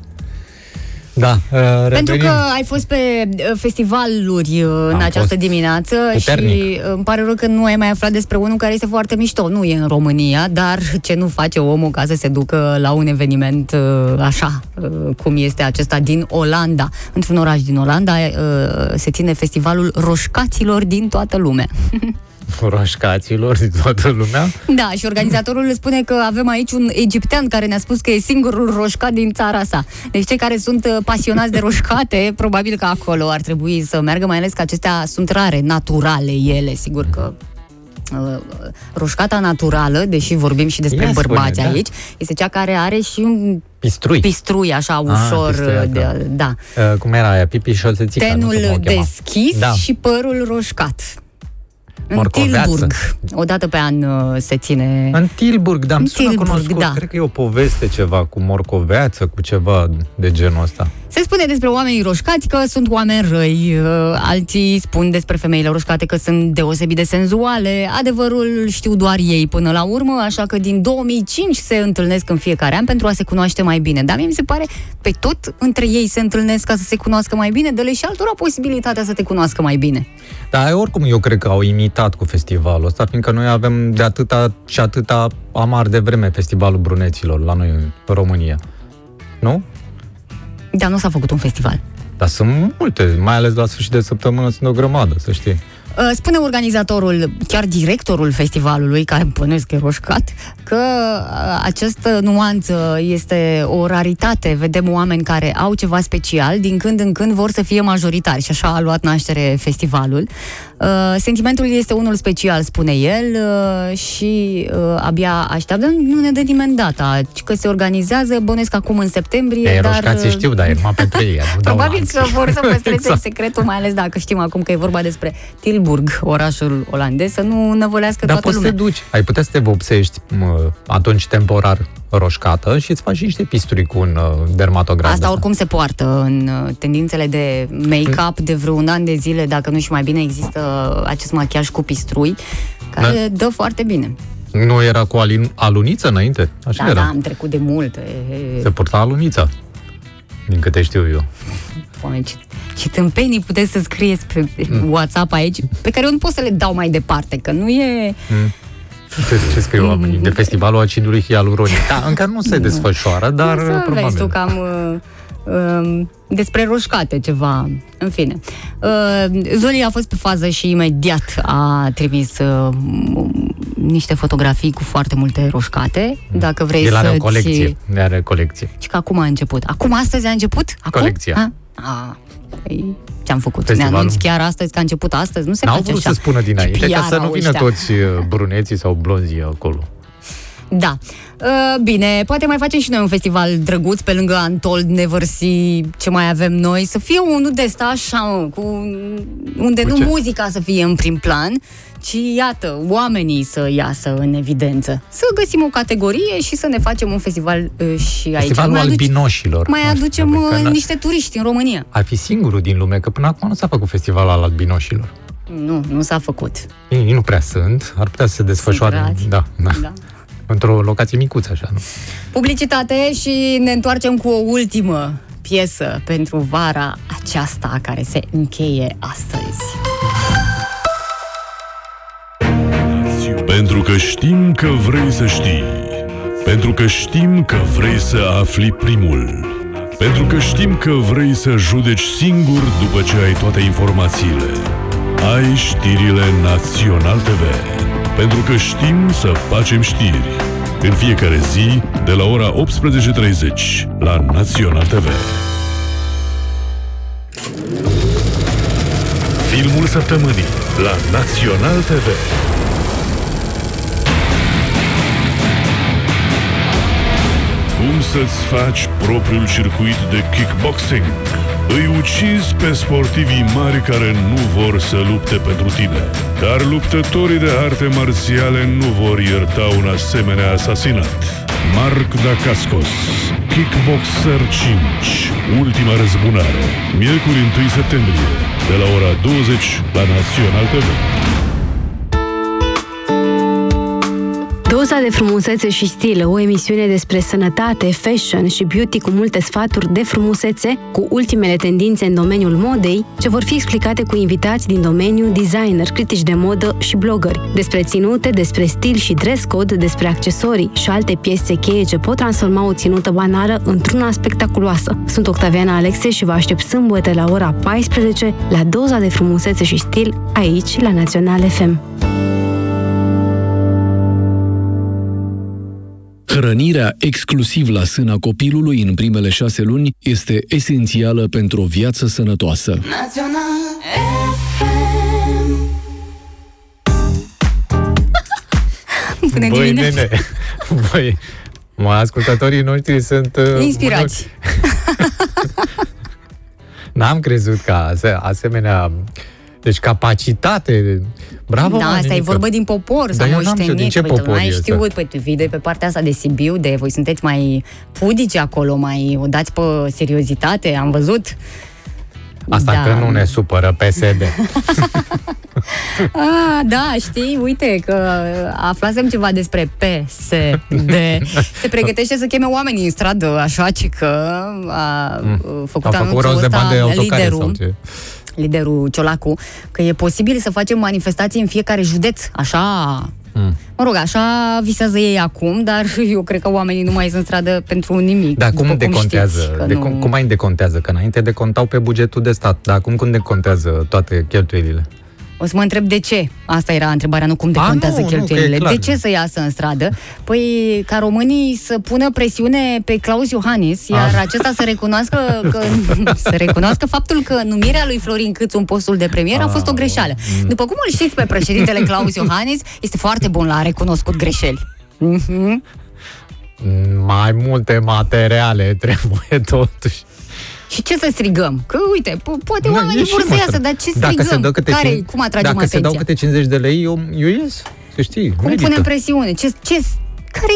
Da, uh, revenim. Pentru că ai fost pe uh, festivaluri uh, în Am această fost dimineață puternic. și uh, îmi pare rău că nu ai mai aflat despre unul care este foarte mișto. Nu e în România, dar ce nu face omul ca să se ducă la un eveniment uh, așa, uh, cum este acesta din Olanda. Într-un oraș din Olanda uh, se ține festivalul roșcaților din toată lumea. roșcaților din toată lumea. Da, și organizatorul le spune că avem aici un egiptean care ne-a spus că e singurul roșcat din țara sa. Deci cei care sunt uh, pasionați de roșcate, probabil că acolo ar trebui să meargă, mai ales că acestea sunt rare, naturale ele, sigur că uh, roșcata naturală, deși vorbim și despre Ia spune, bărbați da. aici, este cea care are și un Pistrui. pistrui așa Ah, ușor, pistruia, uh, de, da. Uh, cum era aia? Pipi șosețica, nu? Cum o Tenul chema. deschis Da. și părul roșcat. În Morcoveață. Tilburg. O dată pe an uh, se ține... În Tilburg, da, În îmi sună Tilburg, cunoscut. da. Cred că e o poveste ceva cu morcoveață, cu ceva de genul ăsta. Se spune despre oamenii roșcați că sunt oameni răi, uh, alții spun despre femeile roșcate că sunt deosebit de senzuale. Adevărul știu doar ei până la urmă, așa că din 2005 se întâlnesc în fiecare an pentru a se cunoaște mai bine. Dar mie mi se pare, pe tot între ei se întâlnesc ca să se cunoască mai bine, dă-le și altora posibilitatea să te cunoască mai bine. Dar oricum eu cred că au imitat cu festivalul ăsta, fiindcă noi avem de atâta și atâta amar de vreme festivalul bruneților la noi în România. Nu? Dar nu s-a făcut un festival. Dar sunt multe, mai ales la sfârșit de săptămână sunt o grămadă, să știi. Uh, Spune organizatorul, chiar directorul festivalului, care îmi bănuiesc că e roșcat, că uh, această nuanță este o raritate. Vedem oameni care au ceva special, din când în când vor să fie majoritari și așa a luat naștere festivalul. Uh, Sentimentul este unul special, spune el, uh, și uh, abia așteaptă. Nu ne dă nimeni data, ci că se organizează, bănuiesc acum în septembrie, Ei, dar... roșcații uh, știu, dar e numai pentru ei. nu dau Probabil alții. că vor să păstreze Exact. secretul, mai ales dacă știm acum că e vorba despre Tilburg, orașul olandez, să nu năvălească Dar toată poți să lumea. te duci. Ai putea să te vopsești mă, atunci temporar roșcată și îți faci niște pisturi cu un uh, dermatograf. Asta de oricum se poartă în uh, tendințele de make-up de vreun an de zile, dacă nu și mai bine, există acest machiaj cu pistrui, care dă foarte bine. Nu era cu alin- aluniță înainte? Așa Da, era. da, am trecut de mult. E, e, Se purta alunița. Din câte știu eu. Doamne, ce, ce tâmpenii puteți să scrieți pe Mm. WhatsApp aici, pe care eu nu pot să le dau mai departe, că nu e... Mm. Ce, ce scriu oamenii? De festivalul acidului hialuronic. Da, încă nu se desfășoară, dar să vezi probabil. tu cam uh, uh, despre roșcate ceva. În fine. Uh, Zoli a fost pe fază și imediat a trimis uh, niște fotografii cu foarte multe roșcate. Dacă vrei El are să o colecție. Are colecție. Și că acum a început. Acum astăzi a început? Acum? Colecția. A? A, păi, ce-am făcut? Festivalul. Ne anunți chiar astăzi că a început astăzi? Nu se N-au face vrut așa. să spună dinainte, Ce ca să PR nu au vină ăștia. toți uh, bruneții sau blonzii acolo. Da. Uh, Bine, poate mai facem și noi un festival drăguț pe lângă Antold, Never See, ce mai avem noi, să fie unul de ăsta așa, mă, cu, unde Cu nu ce? muzica să fie în prim plan, ci iată, oamenii să iasă în evidență. Să găsim o categorie și să ne facem un festival uh, și aici. Festivalul mai, aduce- albinoșilor. mai Nu știu, aducem cred că uh, n-aș- niște turiști în România. Ar fi singurul din lume, că până acum nu s-a făcut festivalul al albinoșilor. Nu, nu s-a făcut. Ei nu prea sunt, ar putea să se desfășoare. rari. Da, da. Da. Într-o locație micuță, așa, nu? Publicitate și ne întoarcem cu o ultimă piesă pentru vara aceasta care se încheie astăzi. Pentru că știm că vrei să știi. Pentru că știm că vrei să afli primul. Pentru că știm că vrei să judeci singur după ce ai toate informațiile. Ai știrile Național TV. Pentru că știm să facem știri. În fiecare zi, de la ora 18.30, la Național TV. Filmul săptămânii la Național TV. Să-ți faci propriul circuit de kickboxing? Îi ucizi pe sportivii mari care nu vor să lupte pentru tine. Dar luptătorii de arte marțiale nu vor ierta un asemenea asasinat. Marc Dacascos Kickboxer 5 Ultima răzbunare Miercuri 1 septembrie De la ora 20 la Național TV Doza de frumusețe și stil, o emisiune despre sănătate, fashion și beauty cu multe sfaturi de frumusețe, cu ultimele tendințe în domeniul modei, ce vor fi explicate cu invitați din domeniu, designer, critici de modă și blogări, despre ținute, despre stil și dress code, despre accesorii și alte piese cheie ce pot transforma o ținută banală într-una spectaculoasă. Sunt Octaviana Alexe și vă aștept sâmbătă la ora 14 la Doza de frumusețe și stil, aici, la Național FM. Hrănirea exclusiv la sâna copilului în primele șase luni este esențială pentru o viață sănătoasă. Bună Băi, dimineața! nene, băi, mă, ascultătorii noștri sunt... Uh, Inspirați! N-am crezut că ase- asemenea... Deci capacitate... Bravo, da, mă, asta e nenică. vorba din popor, s-a Dar eu n-am știut moștenit. din ce Păi, tu popor n-ai e ăsta. știut, păi tu vii de pe partea asta de Sibiu, de voi sunteți mai pudici acolo, mai o dați pe seriozitate, am văzut. Asta Da. că nu ne supără PSD. Ah, da, știi, uite că aflasem ceva despre PSD. Se pregătește să cheme oamenii în stradă, așa, ci că a Mm. făcut Au făcut anunțul rost de ăsta bani de autocare liderul. sau ce? Liderul Ciolacu, că e posibil să facem manifestații în fiecare județ, așa, Hmm. Mă rog, așa visează ei acum, dar eu cred că oamenii nu mai sunt în stradă pentru nimic. Dar după cum decontează? știți, că de, nu- cum, cum mai decontează? Că înainte decontau pe bugetul de stat, dar acum cum decontează toate cheltuielile? O să mă întreb de ce. Asta era întrebarea, nu cum decontează nu, nu, că e cheltuielile. clar. de ce să iasă în stradă? Păi ca românii să pună presiune pe Claus Iohannis, iar Ah. acesta să recunoască, că, să recunoască faptul că numirea lui Florin Câțu în postul de premier a fost o greșeală. Ah. După cum îl știți pe președintele Claus Iohannis, este foarte bun la a recunoscut greșeli. Mhm. Mai multe materiale trebuie totuși. Și ce să strigăm? Că uite, po- poate Nu, oamenii ieși, vor să mă, iasă, să- dar ce Dacă se strigăm? dă câte Care, cin- cum atragem Dacă se dau atenția? câte 50 de lei, eu, eu ies. Să știi, Cum merită. punem presiune? Ce, ce, care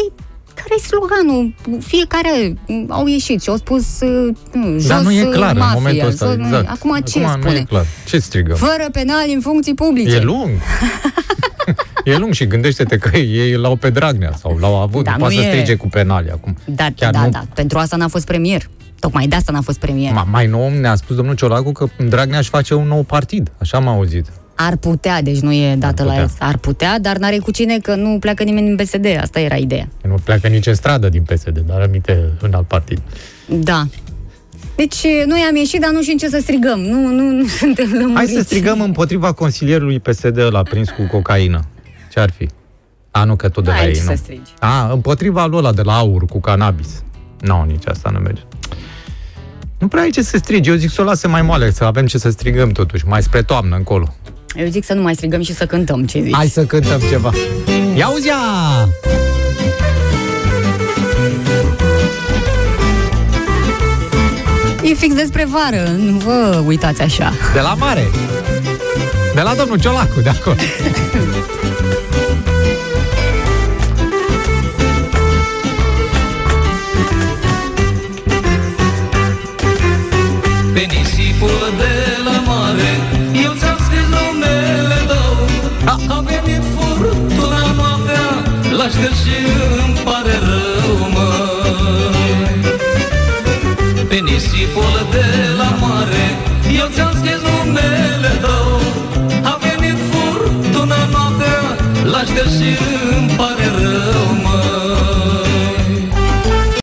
care e sloganul? Fiecare mm, au ieșit și au spus uh, mm, jos Dar nu e uh, clar mafia, în momentul ăsta, jos- exact. Acum ce Acum spune? nu e clar. Ce strigăm? Fără penali în funcții publice. E lung. e lung și gândește-te că ei l-au pe Dragnea sau l-au avut. Da, Da, nu poate să e- strige cu penali acum. Da, Chiar da, nu- da. Pentru asta n-a fost premier. Tocmai de asta n-a fost premier. Ma, mai nou ne-a spus domnul Ciolacu că Dragnea își face un nou partid. Așa am auzit. Ar putea, deci nu e dată Ar la putea. el. Ar putea, dar n-are cu cine că nu pleacă nimeni din PSD. Asta era ideea. Nu pleacă nici în stradă din PSD, dar aminte în alt partid. Da. Deci noi am ieșit, dar nu știm ce să strigăm. Nu, nu, nu suntem lămuriți. Hai să strigăm împotriva consilierului PSD la prins cu cocaină. Ce ar fi? A, nu, că tot de la Ai ei, ce nu. să strigi. A, împotriva lui ăla de la aur cu cannabis. Nu, nici asta nu merge. Nu prea ai ce să strigi. Eu zic să o lase mai moale, să avem ce să strigăm totuși, mai spre toamnă încolo. Eu zic să nu mai strigăm și să cântăm, ce zici? Hai să cântăm ceva. Ia uzi E fix despre vară, nu vă uitați așa. De la mare. De la domnul Ciolacu, de acolo. nisipul de la mare Eu ți-am scris numele tău. A venit furtuna noaptea La șters și îmi